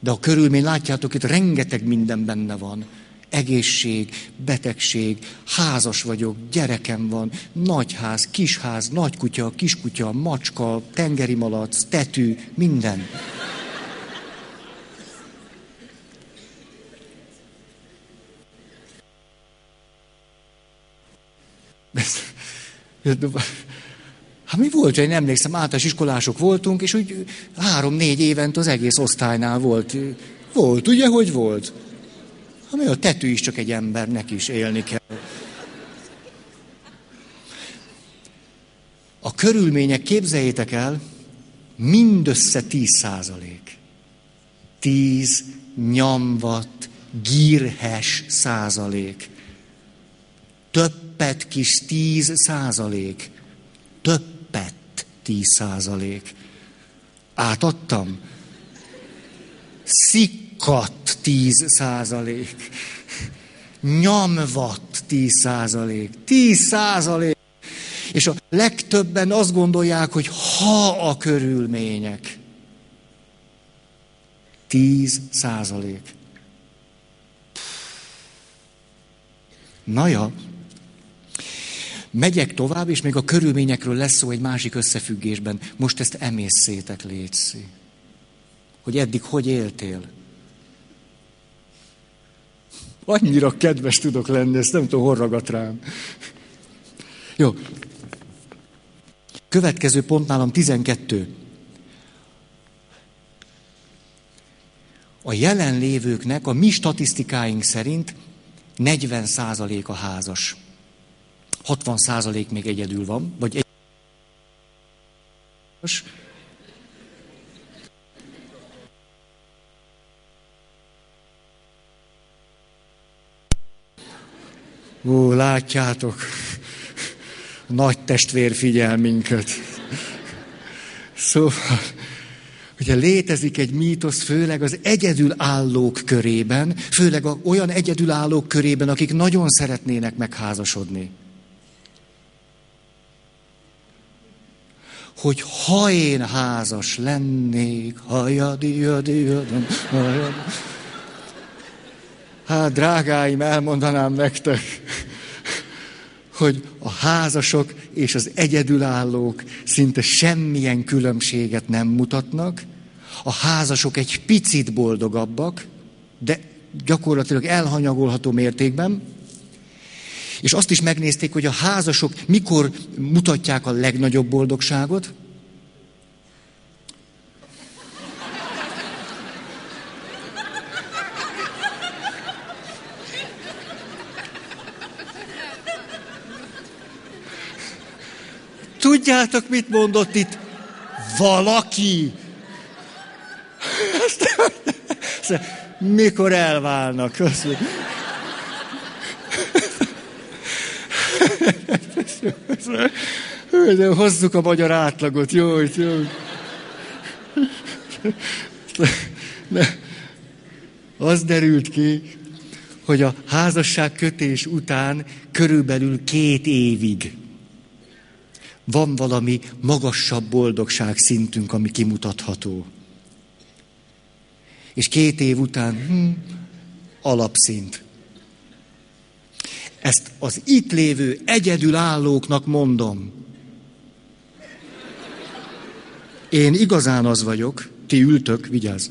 De a körülmény, látjátok, itt rengeteg minden benne van. Egészség, betegség, házas vagyok, gyerekem van, nagyház, kisház, nagykutya, kiskutya, macska, tengeri malac, tetű, minden. Hát mi volt, én emlékszem, általános iskolások voltunk, és úgy három-négy évent az egész osztálynál volt. Volt, ugye, hogy volt? Hát mi a tetű is csak egy embernek is élni kell. A körülmények, képzeljétek el, mindössze 10 százalék. 10 nyamvat, gírhes százalék. Többet kis 10 százalék. Több többet 10 százalék. Átadtam. Szikkat 10 százalék. Nyamvat 10 százalék. 10 százalék. És a legtöbben azt gondolják, hogy ha a körülmények. 10 százalék. Na ja, Megyek tovább, és még a körülményekről lesz szó egy másik összefüggésben. Most ezt emészszétek, létszi. Hogy eddig hogy éltél. Annyira kedves tudok lenni, ezt nem tudom, hol ragadt rám. Jó. Következő pont nálam 12. A jelenlévőknek a mi statisztikáink szerint 40% a házas. 60 százalék még egyedül van, vagy egy... Ó, látjátok, nagy testvér figyel minket. Szóval, ugye létezik egy mítosz, főleg az egyedülállók körében, főleg olyan egyedülállók körében, akik nagyon szeretnének megházasodni. Hogy ha én házas lennék, hajadi, jadi, jadi, Hát, drágáim, elmondanám nektek, hogy a házasok és az egyedülállók szinte semmilyen különbséget nem mutatnak. A házasok egy picit boldogabbak, de gyakorlatilag elhanyagolható mértékben. És azt is megnézték, hogy a házasok mikor mutatják a legnagyobb boldogságot. Tudjátok, mit mondott itt? Valaki. mikor elválnak. Köszönöm. De hozzuk a magyar átlagot, jó, jó. De az derült ki, hogy a házasság kötés után körülbelül két évig van valami magasabb boldogság szintünk, ami kimutatható. És két év után hm, alapszint. Ezt az itt lévő egyedülállóknak mondom. Én igazán az vagyok, ti ültök, vigyázz.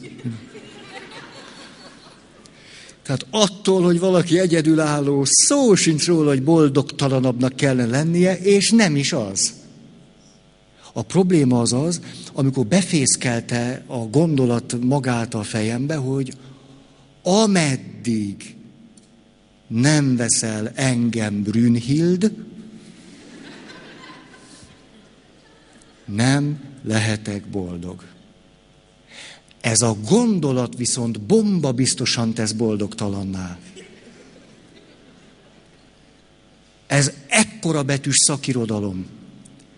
Tehát attól, hogy valaki egyedülálló, szó sincs róla, hogy boldogtalanabbnak kellene lennie, és nem is az. A probléma az az, amikor befészkelte a gondolat magát a fejembe, hogy ameddig nem veszel engem Brünnhild, Nem lehetek boldog. Ez a gondolat viszont bomba biztosan tesz boldogtalanná. Ez ekkora betűs szakirodalom.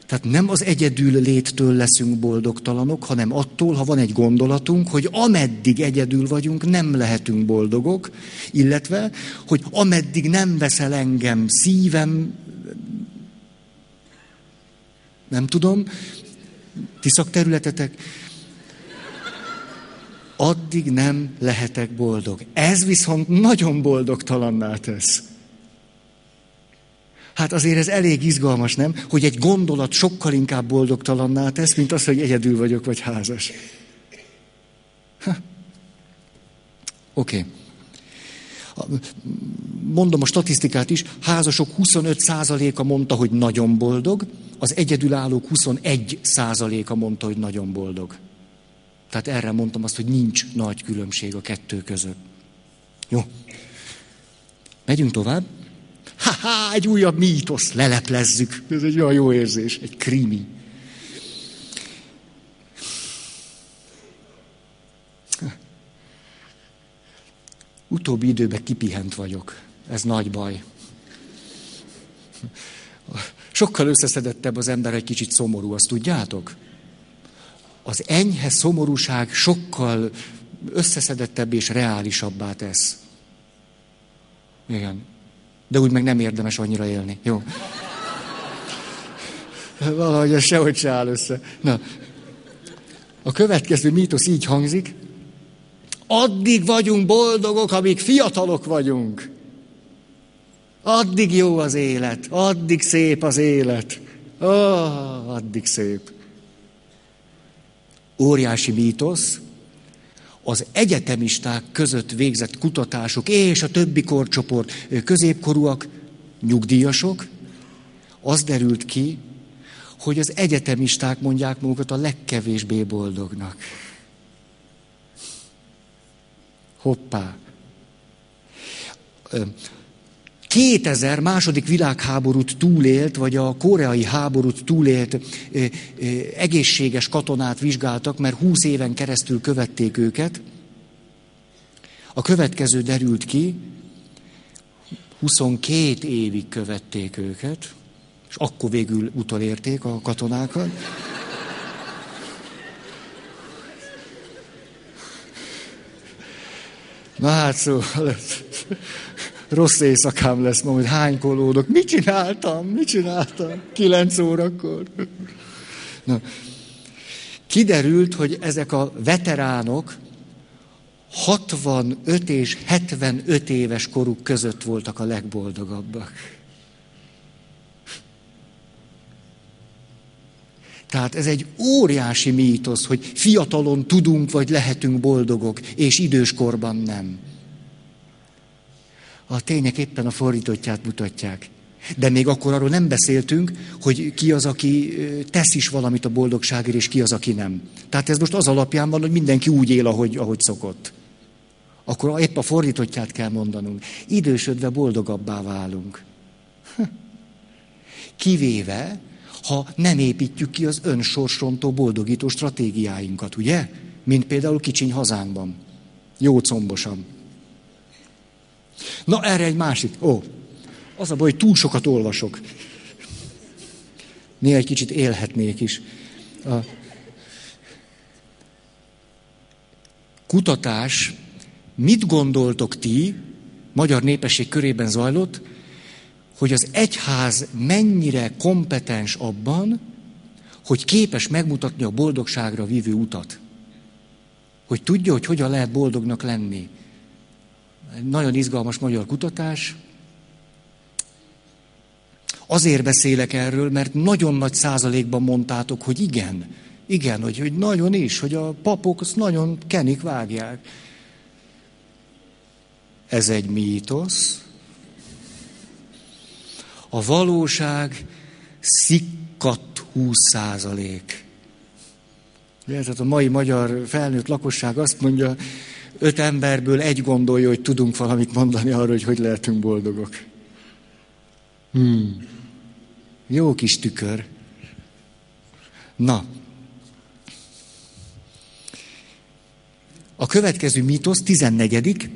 Tehát nem az egyedül léttől leszünk boldogtalanok, hanem attól, ha van egy gondolatunk, hogy ameddig egyedül vagyunk, nem lehetünk boldogok, illetve, hogy ameddig nem veszel engem szívem, nem tudom, ti szakterületetek, addig nem lehetek boldog. Ez viszont nagyon boldogtalanná tesz. Hát azért ez elég izgalmas, nem? Hogy egy gondolat sokkal inkább boldogtalanná tesz, mint az, hogy egyedül vagyok, vagy házas. Oké. Okay. Mondom a statisztikát is, házasok 25%-a mondta, hogy nagyon boldog, az egyedülállók 21%-a mondta, hogy nagyon boldog. Tehát erre mondtam azt, hogy nincs nagy különbség a kettő között. Jó. Megyünk tovább. Ha-ha, egy újabb mítosz, leleplezzük. Ez egy olyan jó érzés, egy krimi. Utóbbi időben kipihent vagyok. Ez nagy baj. Sokkal összeszedettebb az ember, egy kicsit szomorú, azt tudjátok? Az enyhe szomorúság sokkal összeszedettebb és reálisabbá tesz. Igen. De úgy meg nem érdemes annyira élni. Jó. Valahogy ez sehogy se áll össze. Na. A következő mítosz így hangzik. Addig vagyunk boldogok, amíg fiatalok vagyunk. Addig jó az élet, addig szép az élet. Oh, addig szép. Óriási mítosz, az egyetemisták között végzett kutatások és a többi korcsoport középkorúak, nyugdíjasok, az derült ki, hogy az egyetemisták mondják magukat a legkevésbé boldognak. Hoppá. 2000 második világháborút túlélt, vagy a koreai háborút túlélt egészséges katonát vizsgáltak, mert 20 éven keresztül követték őket. A következő derült ki, 22 évig követték őket, és akkor végül utolérték a katonákat. Na hát szóval rossz éjszakám lesz ma, hogy hánykolódok. Mit csináltam? Mit csináltam? Kilenc órakor. Na. Kiderült, hogy ezek a veteránok 65 és 75 éves koruk között voltak a legboldogabbak. Tehát ez egy óriási mítosz, hogy fiatalon tudunk vagy lehetünk boldogok, és időskorban nem. A tények éppen a fordítottját mutatják. De még akkor arról nem beszéltünk, hogy ki az, aki tesz is valamit a boldogságért, és ki az, aki nem. Tehát ez most az alapján van, hogy mindenki úgy él, ahogy, ahogy szokott. Akkor épp a fordítottját kell mondanunk. Idősödve boldogabbá válunk. Kivéve, ha nem építjük ki az önsorsontó boldogító stratégiáinkat, ugye? Mint például kicsiny hazánkban. Jó combosan. Na, erre egy másik. Ó, az a baj, hogy túl sokat olvasok. Néha egy kicsit élhetnék is. A kutatás, mit gondoltok ti, magyar népesség körében zajlott, hogy az egyház mennyire kompetens abban, hogy képes megmutatni a boldogságra vívő utat. Hogy tudja, hogy hogyan lehet boldognak lenni. Egy nagyon izgalmas magyar kutatás. Azért beszélek erről, mert nagyon nagy százalékban mondtátok, hogy igen. Igen, hogy, hogy nagyon is, hogy a papok azt nagyon kenik, vágják. Ez egy mítosz. A valóság szikkat 20 százalék. Tehát a mai magyar felnőtt lakosság azt mondja, öt emberből egy gondolja, hogy tudunk valamit mondani arról, hogy hogy lehetünk boldogok. Hmm. Jó kis tükör. Na. A következő mítosz, 14.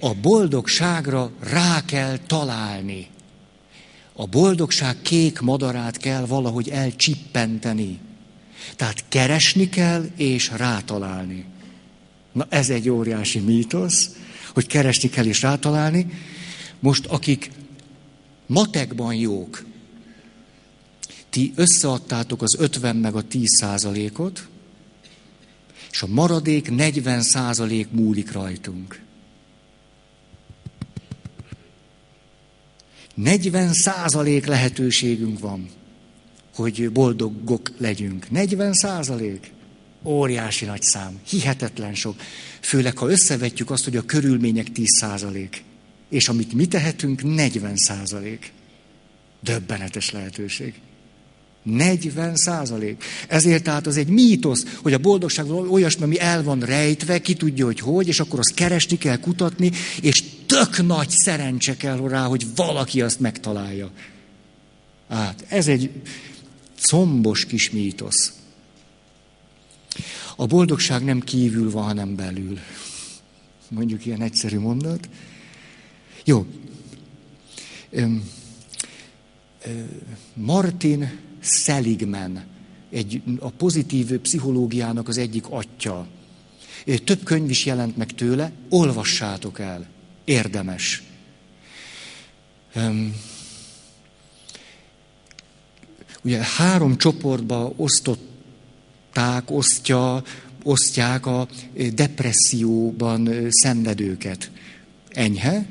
A boldogságra rá kell találni. A boldogság kék madarát kell valahogy elcsippenteni. Tehát keresni kell és rátalálni. Na ez egy óriási mítosz, hogy keresni kell és rátalálni. Most akik matekban jók, ti összeadtátok az 50 meg a 10 százalékot, és a maradék 40 százalék múlik rajtunk. 40 százalék lehetőségünk van, hogy boldogok legyünk. 40 százalék. Óriási nagy szám. Hihetetlen sok. Főleg, ha összevetjük azt, hogy a körülmények 10 százalék. És amit mi tehetünk, 40 százalék. Döbbenetes lehetőség. 40 százalék. Ezért tehát az egy mítosz, hogy a boldogság olyasmi, ami el van rejtve, ki tudja, hogy hogy, és akkor azt keresni kell, kutatni, és tök nagy szerencse kell rá, hogy valaki azt megtalálja. Hát, ez egy combos kis mítosz. A boldogság nem kívül van, hanem belül. Mondjuk ilyen egyszerű mondat. Jó. Martin Seligman, egy, a pozitív pszichológiának az egyik atya. Több könyv is jelent meg tőle, olvassátok el, érdemes. Ugye három csoportba osztották, osztja, osztják a depresszióban szenvedőket. Enyhe,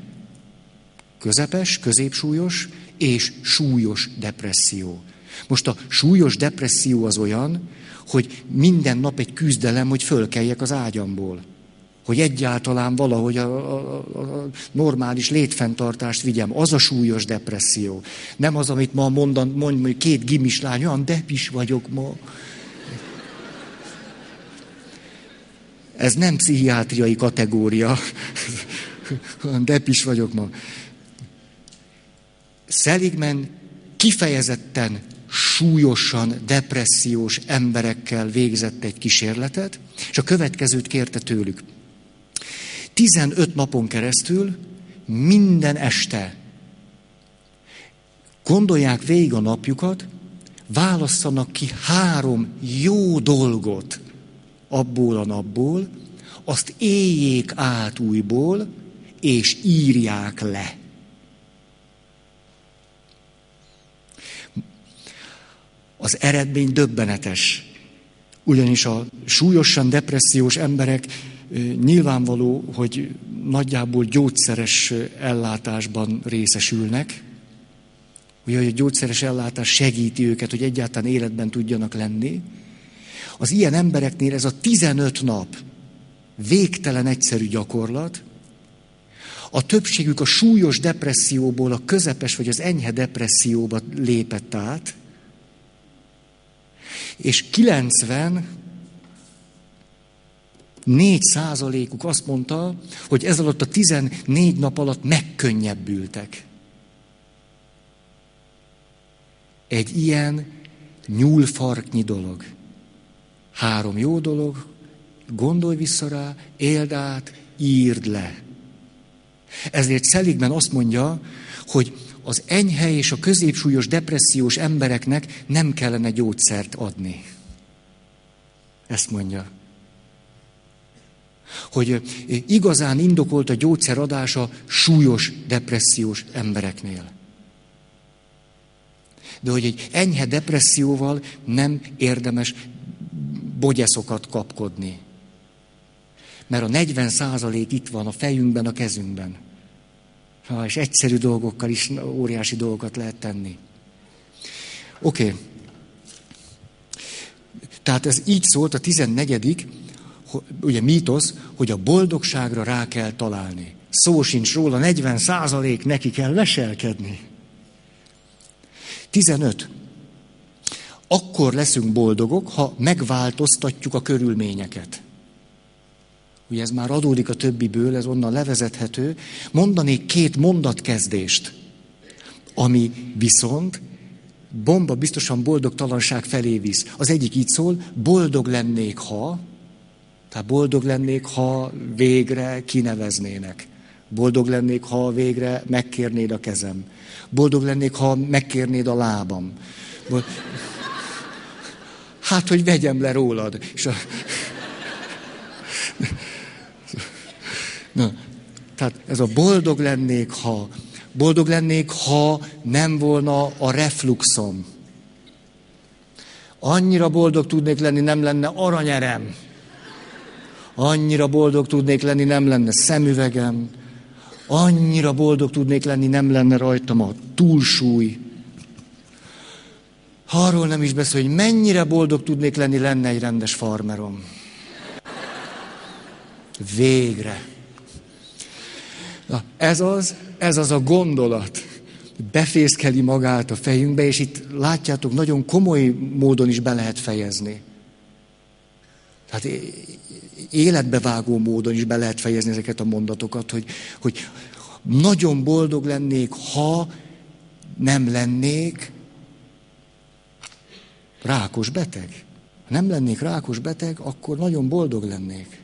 közepes, középsúlyos és súlyos depresszió. Most a súlyos depresszió az olyan, hogy minden nap egy küzdelem, hogy fölkeljek az ágyamból. Hogy egyáltalán valahogy a, a, a normális létfenntartást vigyem. Az a súlyos depresszió. Nem az, amit ma mondan, mond, hogy két gimis lány, olyan depis vagyok ma. Ez nem pszichiátriai kategória. Depis vagyok ma. Seligman kifejezetten súlyosan depressziós emberekkel végzett egy kísérletet, és a következőt kérte tőlük. 15 napon keresztül minden este gondolják végig a napjukat, válasszanak ki három jó dolgot abból a napból, azt éljék át újból, és írják le. az eredmény döbbenetes. Ugyanis a súlyosan depressziós emberek nyilvánvaló, hogy nagyjából gyógyszeres ellátásban részesülnek. Ugye, hogy a gyógyszeres ellátás segíti őket, hogy egyáltalán életben tudjanak lenni. Az ilyen embereknél ez a 15 nap végtelen egyszerű gyakorlat, a többségük a súlyos depresszióból a közepes vagy az enyhe depresszióba lépett át, és 90 4 százalékuk azt mondta, hogy ez alatt a 14 nap alatt megkönnyebbültek. Egy ilyen nyúlfarknyi dolog. Három jó dolog, gondolj vissza rá, éld át, írd le. Ezért Szeligben azt mondja, hogy az enyhe és a középsúlyos depressziós embereknek nem kellene gyógyszert adni. Ezt mondja. Hogy igazán indokolt a gyógyszer adása súlyos depressziós embereknél. De hogy egy enyhe depresszióval nem érdemes bogyeszokat kapkodni. Mert a 40 százalék itt van a fejünkben, a kezünkben. Ha, és egyszerű dolgokkal is óriási dolgokat lehet tenni. Oké. Okay. Tehát ez így szólt a 14. ugye mítosz, hogy a boldogságra rá kell találni. Szó sincs róla, 40 százalék neki kell leselkedni. 15. Akkor leszünk boldogok, ha megváltoztatjuk a körülményeket ugye ez már adódik a többiből, ez onnan levezethető, mondanék két mondatkezdést, ami viszont bomba biztosan boldogtalanság felé visz. Az egyik így szól, boldog lennék, ha, tehát boldog lennék, ha végre kineveznének. Boldog lennék, ha végre megkérnéd a kezem. Boldog lennék, ha megkérnéd a lábam. Hát, hogy vegyem le rólad. És a... Na, tehát ez a boldog lennék, ha boldog lennék, ha nem volna a refluxom. Annyira boldog tudnék lenni, nem lenne aranyerem. Annyira boldog tudnék lenni, nem lenne szemüvegem. Annyira boldog tudnék lenni, nem lenne rajtam a túlsúly. Arról nem is beszél, hogy mennyire boldog tudnék lenni, lenne egy rendes farmerom. Végre. Na, ez az, ez az a gondolat. Befészkeli magát a fejünkbe, és itt látjátok, nagyon komoly módon is be lehet fejezni. Tehát életbevágó módon is be lehet fejezni ezeket a mondatokat, hogy, hogy nagyon boldog lennék, ha nem lennék rákos beteg. Ha nem lennék rákos beteg, akkor nagyon boldog lennék.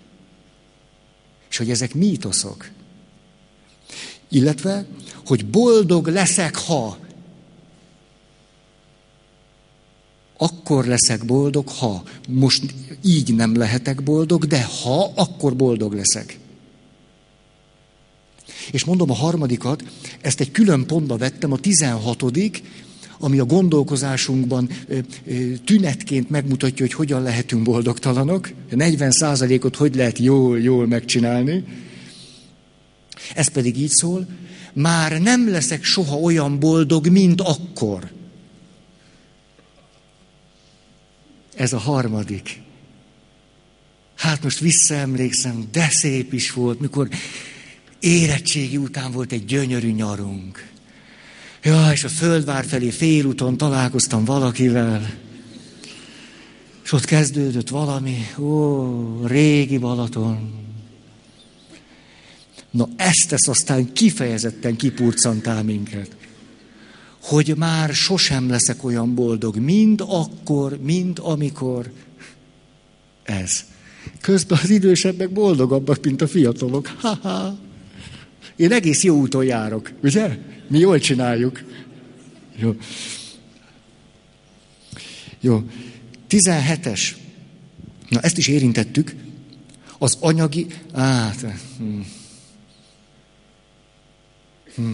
És hogy ezek mítoszok. Illetve, hogy boldog leszek, ha. Akkor leszek boldog, ha. Most így nem lehetek boldog, de ha, akkor boldog leszek. És mondom a harmadikat, ezt egy külön pontba vettem, a tizenhatodik, ami a gondolkozásunkban tünetként megmutatja, hogy hogyan lehetünk boldogtalanok. 40 százalékot hogy lehet jól, jól megcsinálni. Ez pedig így szól, már nem leszek soha olyan boldog, mint akkor. Ez a harmadik. Hát most visszaemlékszem, de szép is volt, mikor érettségi után volt egy gyönyörű nyarunk. Ja, és a földvár felé félúton találkoztam valakivel, és ott kezdődött valami, ó, régi Balaton. Na ezt ezt aztán kifejezetten kipurcantál minket. Hogy már sosem leszek olyan boldog, mind akkor, mind amikor. Ez. Közben az idősebbek boldogabbak, mint a fiatalok. Ha-ha. Én egész jó úton járok, ugye? Mi jól csináljuk. Jó. Jó. 17-es. Na, ezt is érintettük. Az anyagi... Át, hm. Hm.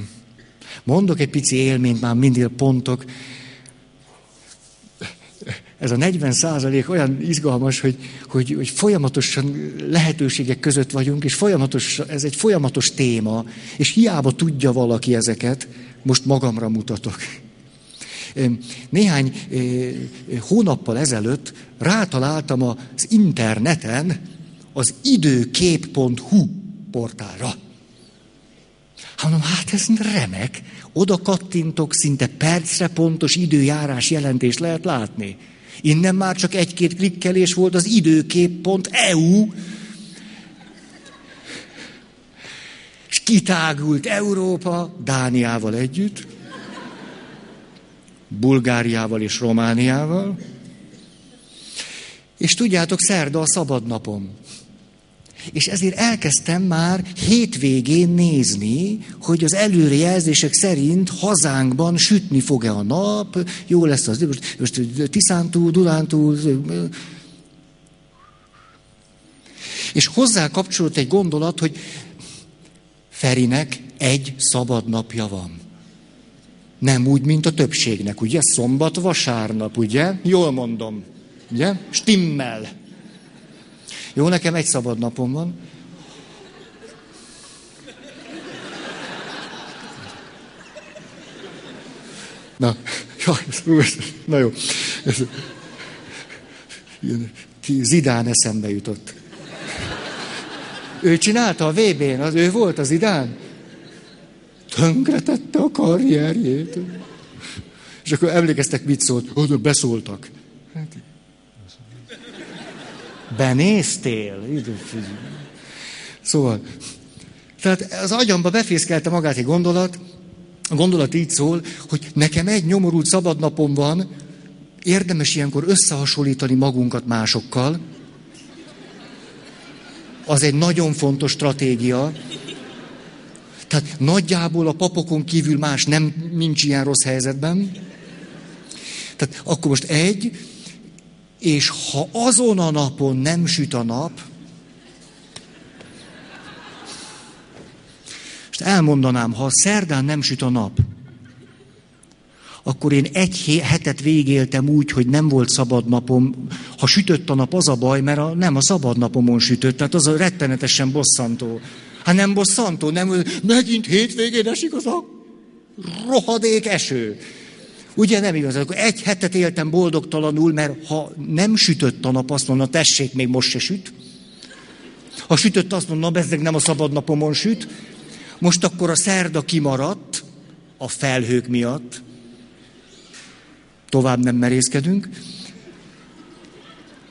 Mondok egy pici élményt, már mindig pontok. Ez a 40 százalék olyan izgalmas, hogy, hogy, hogy folyamatosan lehetőségek között vagyunk, és folyamatos, ez egy folyamatos téma, és hiába tudja valaki ezeket, most magamra mutatok. Néhány hónappal ezelőtt rátaláltam az interneten az időkép.hu portálra. Hanem hát ez remek. Oda kattintok, szinte percre pontos időjárás jelentést lehet látni. Innen már csak egy-két klikkelés volt az időkép.eu, és kitágult Európa Dániával együtt, Bulgáriával és Romániával, és tudjátok, szerda a szabad napom. És ezért elkezdtem már hétvégén nézni, hogy az előrejelzések szerint hazánkban sütni fog-e a nap, jó lesz az, most, most Tiszántúl, Dunántúl. És hozzá kapcsolódott egy gondolat, hogy Ferinek egy szabad napja van. Nem úgy, mint a többségnek, ugye? Szombat, vasárnap, ugye? Jól mondom. Ugye? Stimmel. Jó, nekem egy szabad napom van. Na, na jó. Zidán eszembe jutott. Ő csinálta a VB-n, az ő volt az Zidán. Tönkretette a karrierjét. És akkor emlékeztek, mit szólt? Oda beszóltak. Benéztél? Szóval, tehát az agyamba befészkelte magát egy gondolat, A gondolat így szól, hogy nekem egy nyomorult szabadnapom van, érdemes ilyenkor összehasonlítani magunkat másokkal. Az egy nagyon fontos stratégia. Tehát nagyjából a papokon kívül más nem nincs ilyen rossz helyzetben. Tehát akkor most egy, és ha azon a napon nem süt a nap, és elmondanám, ha szerdán nem süt a nap, akkor én egy hetet végéltem úgy, hogy nem volt szabad napom. Ha sütött a nap, az a baj, mert a, nem a szabad napomon sütött, tehát az a rettenetesen bosszantó. Hát nem bosszantó, nem, megint hétvégén esik az a rohadék eső. Ugye nem igaz, akkor egy hetet éltem boldogtalanul, mert ha nem sütött a nap, azt mondom, tessék, még most se süt. Ha sütött, azt mondom, na, bezzeg nem a szabad napomon süt. Most akkor a szerda kimaradt a felhők miatt. Tovább nem merészkedünk.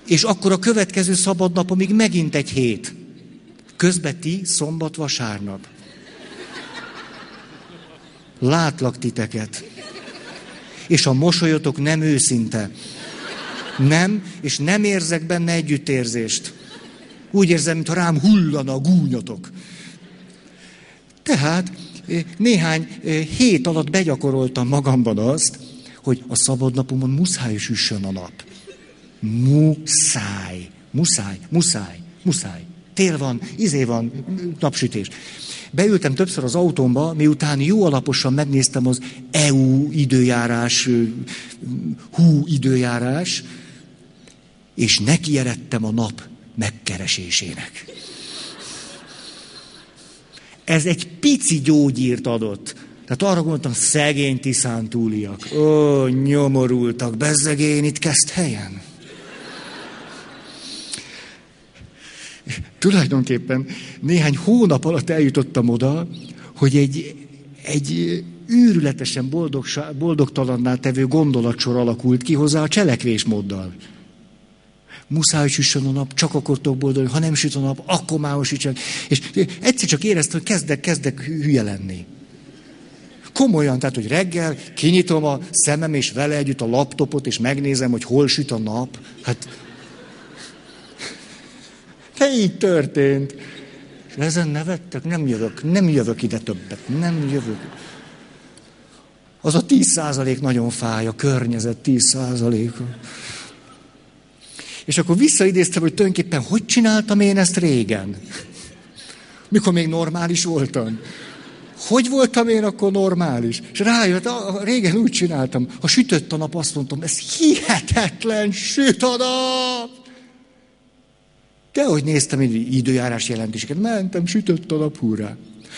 És akkor a következő szabad nap, amíg megint egy hét. Közbeti szombat, vasárnap. Látlak titeket és a mosolyotok nem őszinte. Nem, és nem érzek benne együttérzést. Úgy érzem, mintha rám hullana a gúnyotok. Tehát eh, néhány eh, hét alatt begyakoroltam magamban azt, hogy a szabadnapomon muszáj süssön a nap. Muszáj, muszáj, muszáj, muszáj. Tél van, izé van, napsütés. Beültem többször az autómba, miután jó alaposan megnéztem az EU időjárás, hú időjárás, és nekieredtem a nap megkeresésének. Ez egy pici gyógyírt adott. Tehát arra gondoltam, szegény tiszántúliak. Ó, nyomorultak, bezzegén itt kezd helyen. Tulajdonképpen néhány hónap alatt eljutottam oda, hogy egy, egy űrületesen boldog, boldogtalanná tevő gondolatsor alakult ki hozzá a cselekvésmóddal. Muszáj süssön a nap, csak akkor tudok boldog, ha nem süt a nap, akkor már sütsön. És egyszer csak éreztem, hogy kezdek, kezdek hülye lenni. Komolyan, tehát, hogy reggel kinyitom a szemem, és vele együtt a laptopot, és megnézem, hogy hol süt a nap. Hát így történt. És ezen nevettek, nem jövök, nem jövök ide többet, nem jövök. Az a tíz százalék nagyon fáj, a környezet tíz százaléka. És akkor visszaidéztem, hogy tulajdonképpen hogy csináltam én ezt régen? Mikor még normális voltam. Hogy voltam én akkor normális? És rájött, a, régen úgy csináltam, ha sütött a nap, azt mondtam, ez hihetetlen, süt a nap! De hogy néztem időjárás jelentéseket, mentem, sütött a nap, hurrá.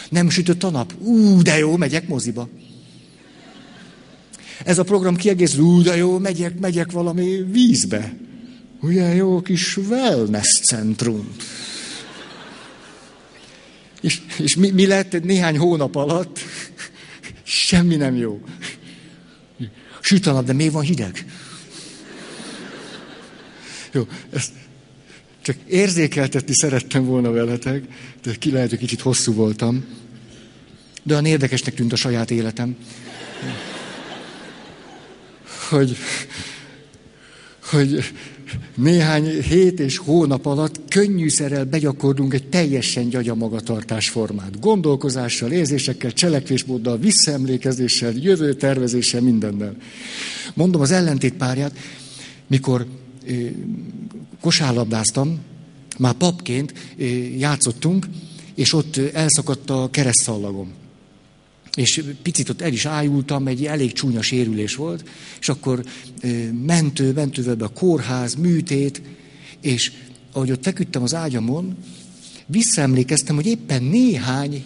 Nem sütött a nap? Ú, de jó, megyek moziba. Ez a program kiegészül, ú, de jó, megyek, megyek valami vízbe. Ugye jó kis wellness centrum. És, és mi, mi lett néhány hónap alatt? Semmi nem jó. Süt a nap, de még van hideg? Jó, ezt csak érzékeltetni szerettem volna veletek, de ki lehet, hogy kicsit hosszú voltam. De olyan érdekesnek tűnt a saját életem. Hogy, hogy néhány hét és hónap alatt könnyűszerrel begyakorlunk egy teljesen gyagya magatartás formát. Gondolkozással, érzésekkel, cselekvésmóddal, visszaemlékezéssel, jövő tervezéssel, mindennel. Mondom az ellentét párját, mikor kosárlabdáztam, már papként játszottunk, és ott elszakadt a keresztszallagom. És picit ott el is ájultam, egy elég csúnya sérülés volt, és akkor mentő, mentővel be a kórház, műtét, és ahogy ott feküdtem az ágyamon, visszaemlékeztem, hogy éppen néhány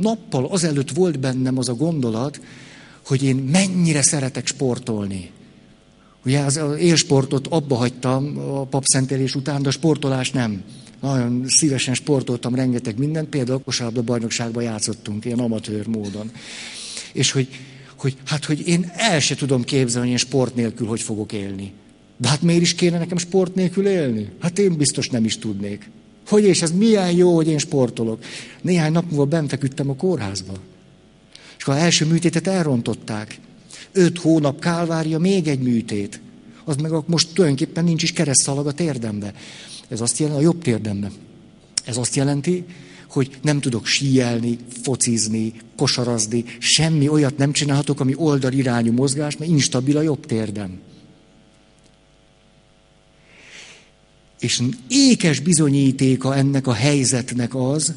nappal azelőtt volt bennem az a gondolat, hogy én mennyire szeretek sportolni. Ugye az élsportot abba hagytam a papszentelés után, de a sportolás nem. Nagyon szívesen sportoltam rengeteg mindent, például a kosárlabda bajnokságban játszottunk, ilyen amatőr módon. És hogy, hogy, hát, hogy én el se tudom képzelni, hogy én sport nélkül hogy fogok élni. De hát miért is kéne nekem sport nélkül élni? Hát én biztos nem is tudnék. Hogy és ez milyen jó, hogy én sportolok. Néhány nap múlva benfeküdtem a kórházba. És az első műtétet elrontották. Öt hónap kálvária, még egy műtét. Az meg most tulajdonképpen nincs is keresztszalag a térdembe. Ez azt jelenti, a jobb térdembe. Ez azt jelenti, hogy nem tudok síelni, focizni, kosarazni, semmi olyat nem csinálhatok, ami oldalirányú mozgás, mert instabil a jobb térdem. És ékes bizonyítéka ennek a helyzetnek az,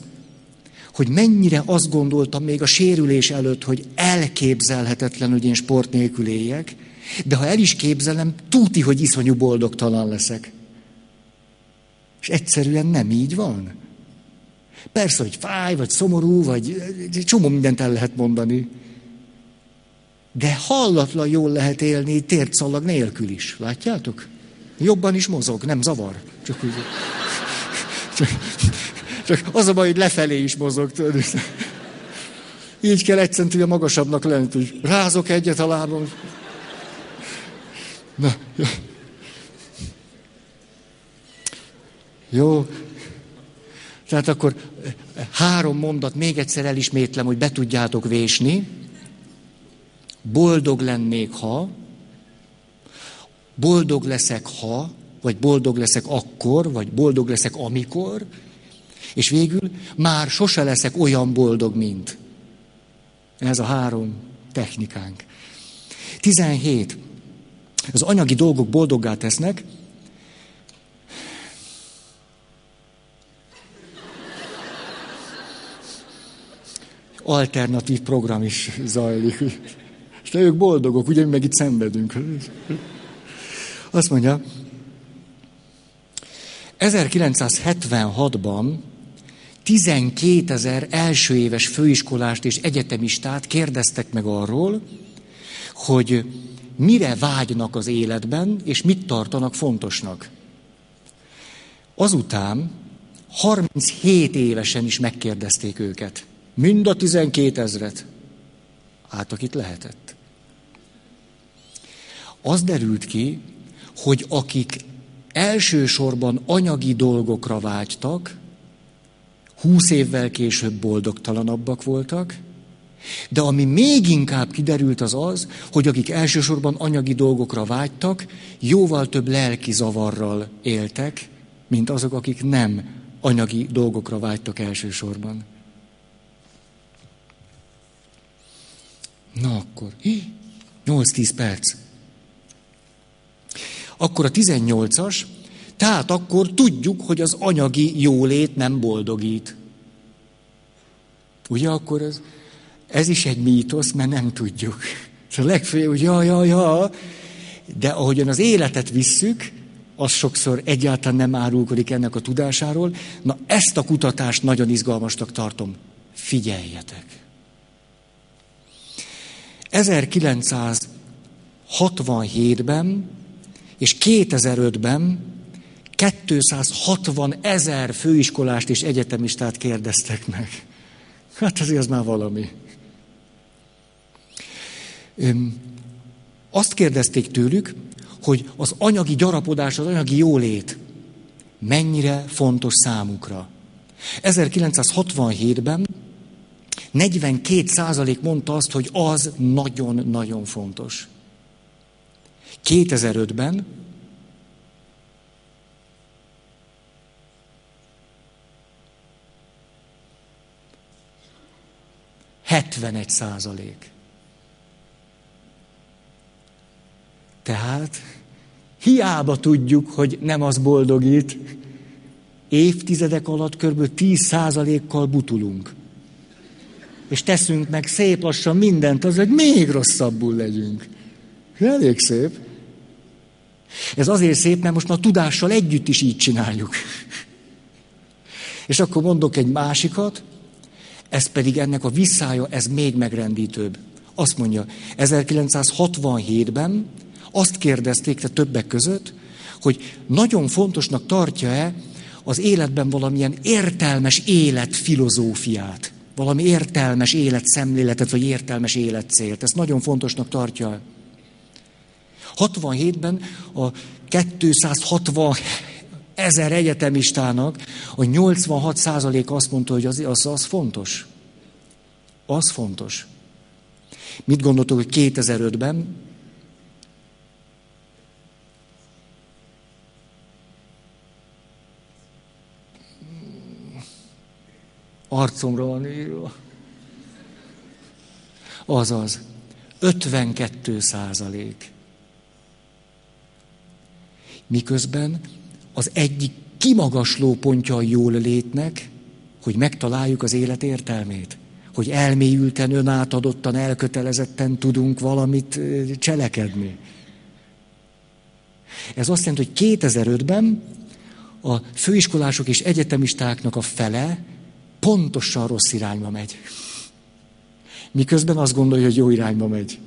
hogy mennyire azt gondoltam még a sérülés előtt, hogy elképzelhetetlen, hogy én sport nélkül éljek, de ha el is képzelem, tuti, hogy iszonyú boldogtalan leszek. És egyszerűen nem így van. Persze, hogy fáj, vagy szomorú, vagy csomó mindent el lehet mondani. De hallatlan jól lehet élni térdszalag nélkül is. Látjátok? Jobban is mozog, nem zavar. Csak úgy. Csak az a baj, hogy lefelé is mozog. Így kell egy centire magasabbnak lenni, hogy rázok egyet a lábam. Na, jó. Jó. Tehát akkor három mondat még egyszer elismétlem, hogy be tudjátok vésni. Boldog lennék, ha. Boldog leszek, ha. Vagy boldog leszek akkor, vagy boldog leszek amikor. És végül már sose leszek olyan boldog, mint. Ez a három technikánk. 17. Az anyagi dolgok boldoggá tesznek, alternatív program is zajlik. És ők boldogok, ugye mi meg itt szenvedünk. Azt mondja, 1976-ban 12 ezer első éves főiskolást és egyetemistát kérdeztek meg arról, hogy mire vágynak az életben, és mit tartanak fontosnak. Azután 37 évesen is megkérdezték őket. Mind a 12 ezret. Hát, akit lehetett. Az derült ki, hogy akik elsősorban anyagi dolgokra vágytak, húsz évvel később boldogtalanabbak voltak, de ami még inkább kiderült az az, hogy akik elsősorban anyagi dolgokra vágytak, jóval több lelki zavarral éltek, mint azok, akik nem anyagi dolgokra vágytak elsősorban. Na akkor, 8-10 perc. Akkor a 18-as, tehát akkor tudjuk, hogy az anyagi jólét nem boldogít. Ugye akkor ez, ez is egy mítosz, mert nem tudjuk. És a legfőjebb, hogy ja, ja, ja, de ahogyan az életet visszük, az sokszor egyáltalán nem árulkodik ennek a tudásáról. Na ezt a kutatást nagyon izgalmasnak tartom. Figyeljetek! 1967-ben és 2005-ben 260 ezer főiskolást és egyetemistát kérdeztek meg. Hát azért az már valami. Öm, azt kérdezték tőlük, hogy az anyagi gyarapodás, az anyagi jólét mennyire fontos számukra. 1967-ben 42 százalék mondta azt, hogy az nagyon-nagyon fontos. 2005-ben Hetvenegy százalék. Tehát hiába tudjuk, hogy nem az boldogít, évtizedek alatt kb. 10 százalékkal butulunk és teszünk meg szép lassan mindent az, hogy még rosszabbul legyünk. Elég szép. Ez azért szép, mert most már tudással együtt is így csináljuk. És akkor mondok egy másikat, ez pedig ennek a visszája, ez még megrendítőbb. Azt mondja, 1967-ben azt kérdezték te többek között, hogy nagyon fontosnak tartja-e az életben valamilyen értelmes életfilozófiát valami értelmes életszemléletet, vagy értelmes életcélt. Ezt nagyon fontosnak tartja. 67-ben a 260 ezer egyetemistának a 86 százalék azt mondta, hogy az, az, az fontos. Az fontos. Mit gondoltok, hogy 2005-ben arcomra van írva. Azaz, 52 százalék. Miközben az egyik kimagasló pontja a jól létnek, hogy megtaláljuk az élet értelmét. Hogy elmélyülten, önátadottan, elkötelezetten tudunk valamit cselekedni. Ez azt jelenti, hogy 2005-ben a főiskolások és egyetemistáknak a fele pontosan rossz irányba megy. Miközben azt gondolja, hogy jó irányba megy.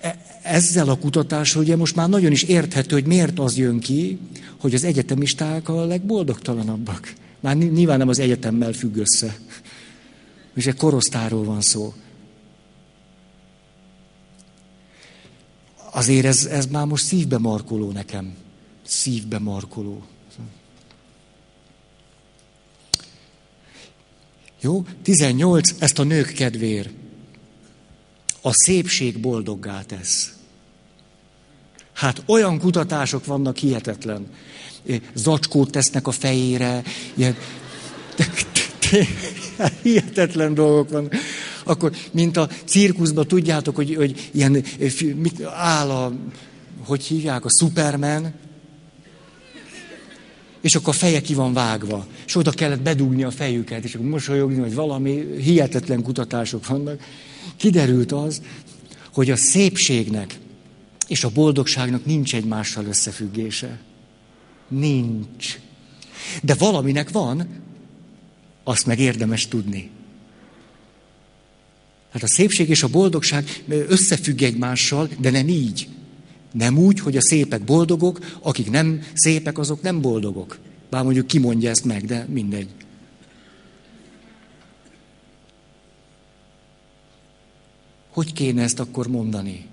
E, ezzel a kutatással ugye most már nagyon is érthető, hogy miért az jön ki, hogy az egyetemisták a legboldogtalanabbak. Már nyilván nem az egyetemmel függ össze. És egy korosztáról van szó. Azért ez, ez már most szívbe markoló nekem. Szívbe markoló. Jó? 18, ezt a nők kedvér. A szépség boldoggá tesz. Hát olyan kutatások vannak hihetetlen. Zacskót tesznek a fejére, ilyen hihetetlen dolgok vannak. Akkor, mint a cirkuszban, tudjátok, hogy, hogy ilyen mit, áll a, hogy hívják, a Superman, és akkor a feje ki van vágva, és oda kellett bedugni a fejüket, és akkor mosolyogni, vagy valami hihetetlen kutatások vannak. Kiderült az, hogy a szépségnek és a boldogságnak nincs egymással összefüggése. Nincs. De valaminek van, azt meg érdemes tudni. Hát a szépség és a boldogság összefügg egymással, de nem így. Nem úgy, hogy a szépek boldogok, akik nem szépek, azok nem boldogok. Bár mondjuk kimondja ezt meg, de mindegy. Hogy kéne ezt akkor mondani?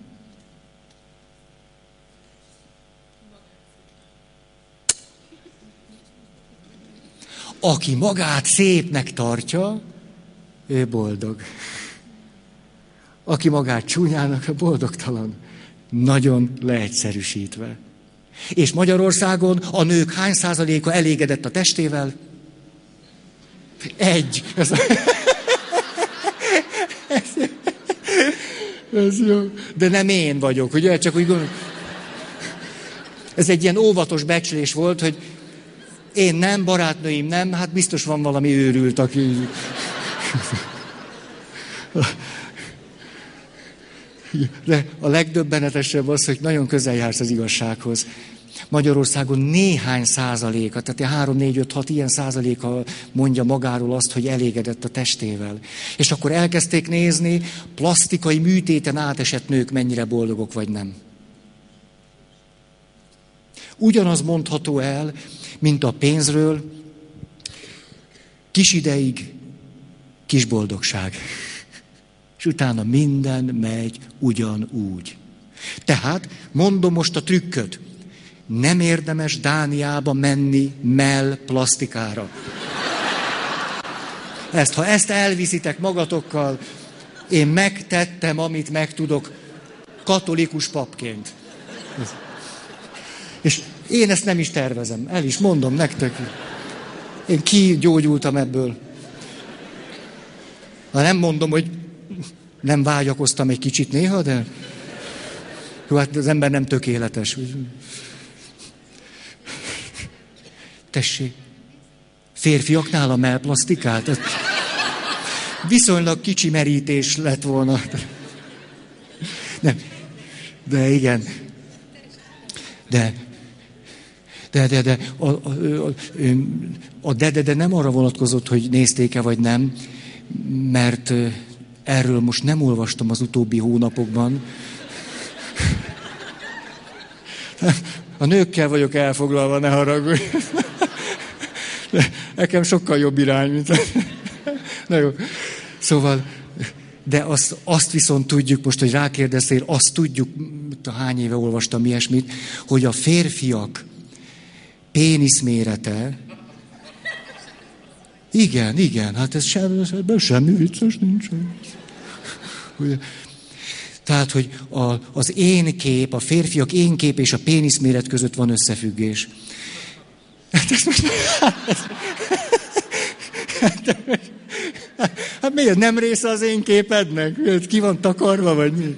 Aki magát szépnek tartja, ő boldog. Aki magát csúnyának, a boldogtalan. Nagyon leegyszerűsítve. És Magyarországon a nők hány százaléka elégedett a testével? Egy. Ez, ez jó. De nem én vagyok, ugye? Csak úgy gondolom. Ez egy ilyen óvatos becslés volt, hogy én nem, barátnőim nem, hát biztos van valami őrült, aki... De a legdöbbenetesebb az, hogy nagyon közel jársz az igazsághoz. Magyarországon néhány százaléka, tehát 3, 4, 5, 6 ilyen százaléka mondja magáról azt, hogy elégedett a testével. És akkor elkezdték nézni, plastikai műtéten átesett nők mennyire boldogok vagy nem. Ugyanaz mondható el, mint a pénzről, kis ideig kis boldogság és utána minden megy ugyanúgy. Tehát mondom most a trükköt. Nem érdemes Dániába menni mell plastikára. Ezt, ha ezt elviszitek magatokkal, én megtettem, amit meg tudok, katolikus papként. És én ezt nem is tervezem, el is mondom nektek. Én kigyógyultam ebből. Ha nem mondom, hogy nem vágyakoztam egy kicsit néha, de jó, hát az ember nem tökéletes. Tessék, férfiaknál a melplasztikát? Viszonylag kicsi merítés lett volna. Nem. De igen. De, de, de, de, a, a, a, a de, de, de nem arra vonatkozott, hogy nézték-e vagy nem, mert Erről most nem olvastam az utóbbi hónapokban. A nőkkel vagyok elfoglalva, ne haragudj. Nekem sokkal jobb irány, mint... Na jó. Szóval, de azt, azt viszont tudjuk, most, hogy rákérdeztél, azt tudjuk, hány éve olvastam ilyesmit, hogy a férfiak péniszmérete, igen, igen, hát ez sem, ebben semmi vicces nincs. Tehát, hogy a, az én kép, a férfiak én kép és a péniszméret között van összefüggés. Hát, ez most, hát, hát miért nem része az én képednek? Ki van takarva, vagy mi?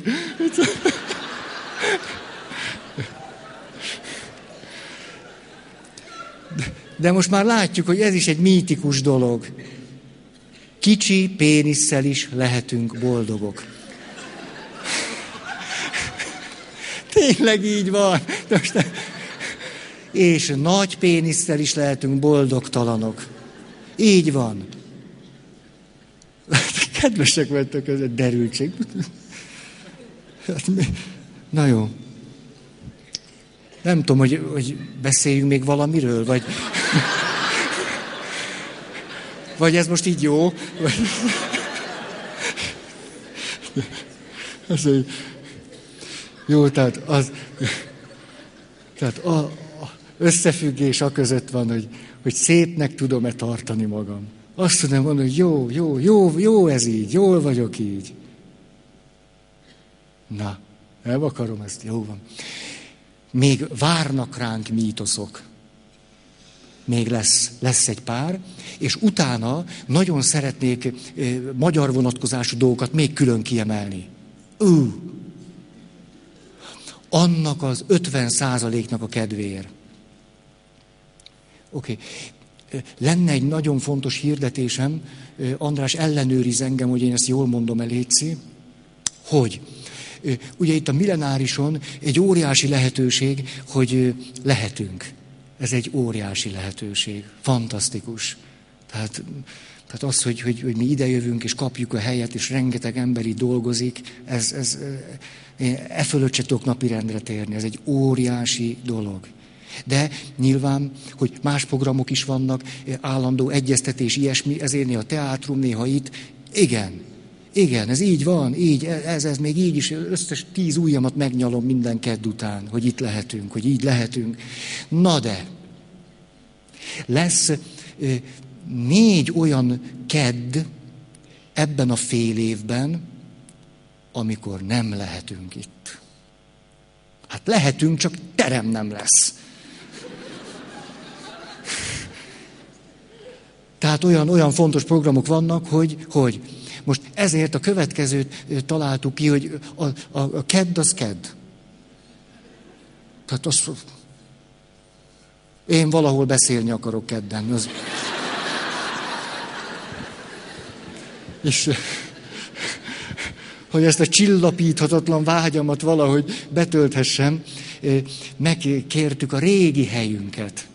De most már látjuk, hogy ez is egy mítikus dolog. Kicsi pénisszel is lehetünk boldogok. Tényleg így van. Most, és nagy pénisszel is lehetünk boldogtalanok. Így van. Kedvesek vagytok, ez egy derültség. Na jó. Nem tudom, hogy, hogy beszéljünk még valamiről, vagy... Vagy ez most így jó? Vagy... Az, jó, tehát az... Tehát a összefüggés a között van, hogy, hogy szépnek tudom-e tartani magam. Azt tudom mondani, hogy jó, jó, jó, jó ez így, jól vagyok így. Na, nem akarom ezt, jó van. Még várnak ránk mítoszok. Még lesz, lesz egy pár, és utána nagyon szeretnék eh, magyar vonatkozású dolgokat még külön kiemelni. Ú, annak az 50 százaléknak a kedvéért. Oké. Okay. Lenne egy nagyon fontos hirdetésem, András ellenőriz engem, hogy én ezt jól mondom el, Léci, hogy ugye itt a millenárison egy óriási lehetőség, hogy lehetünk. Ez egy óriási lehetőség. Fantasztikus. Tehát, tehát az, hogy, hogy, hogy mi idejövünk és kapjuk a helyet, és rengeteg emberi dolgozik, ez, ez, én e fölött se tudok napirendre térni. Ez egy óriási dolog. De nyilván, hogy más programok is vannak, állandó egyeztetés, ilyesmi, ezért néha teátrum, néha itt. Igen, igen, ez így van, így, ez, ez még így is, összes tíz ujjamat megnyalom minden kedd után, hogy itt lehetünk, hogy így lehetünk. Na de, lesz négy olyan kedd ebben a fél évben, amikor nem lehetünk itt. Hát lehetünk, csak terem nem lesz. Tehát olyan, olyan fontos programok vannak, hogy, hogy most ezért a következőt találtuk ki, hogy a, a, a kedd az kedd. Tehát az, én valahol beszélni akarok kedden. Az... És hogy ezt a csillapíthatatlan vágyamat valahogy betölthessem, megkértük a régi helyünket.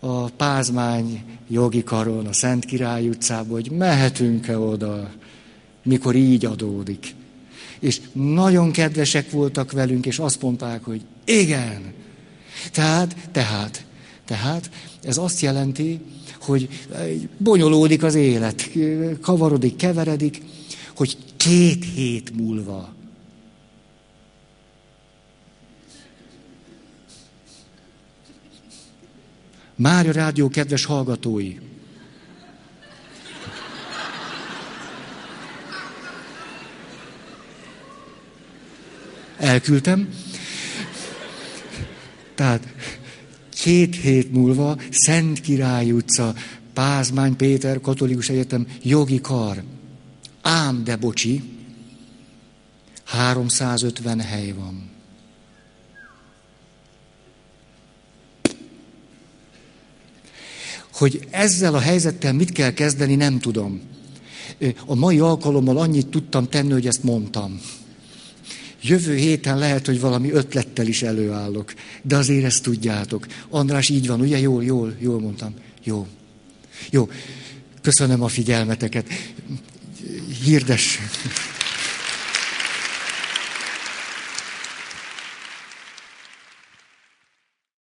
A Pázmány jogi karon, a Szent Király utcába, hogy mehetünk-e oda, mikor így adódik. És nagyon kedvesek voltak velünk, és azt mondták, hogy igen. Tehát, tehát, tehát ez azt jelenti, hogy bonyolódik az élet, kavarodik, keveredik, hogy két hét múlva Mária Rádió kedves hallgatói, elküldtem. Tehát két hét múlva Szent Király utca, Pázmány Péter Katolikus Egyetem jogi kar. Ám de bocsi, 350 hely van. Hogy ezzel a helyzettel mit kell kezdeni, nem tudom. A mai alkalommal annyit tudtam tenni, hogy ezt mondtam. Jövő héten lehet, hogy valami ötlettel is előállok. De azért ezt tudjátok. András, így van, ugye? Jól, jól, jól mondtam. Jó. Jó. Köszönöm a figyelmeteket. Hirdess.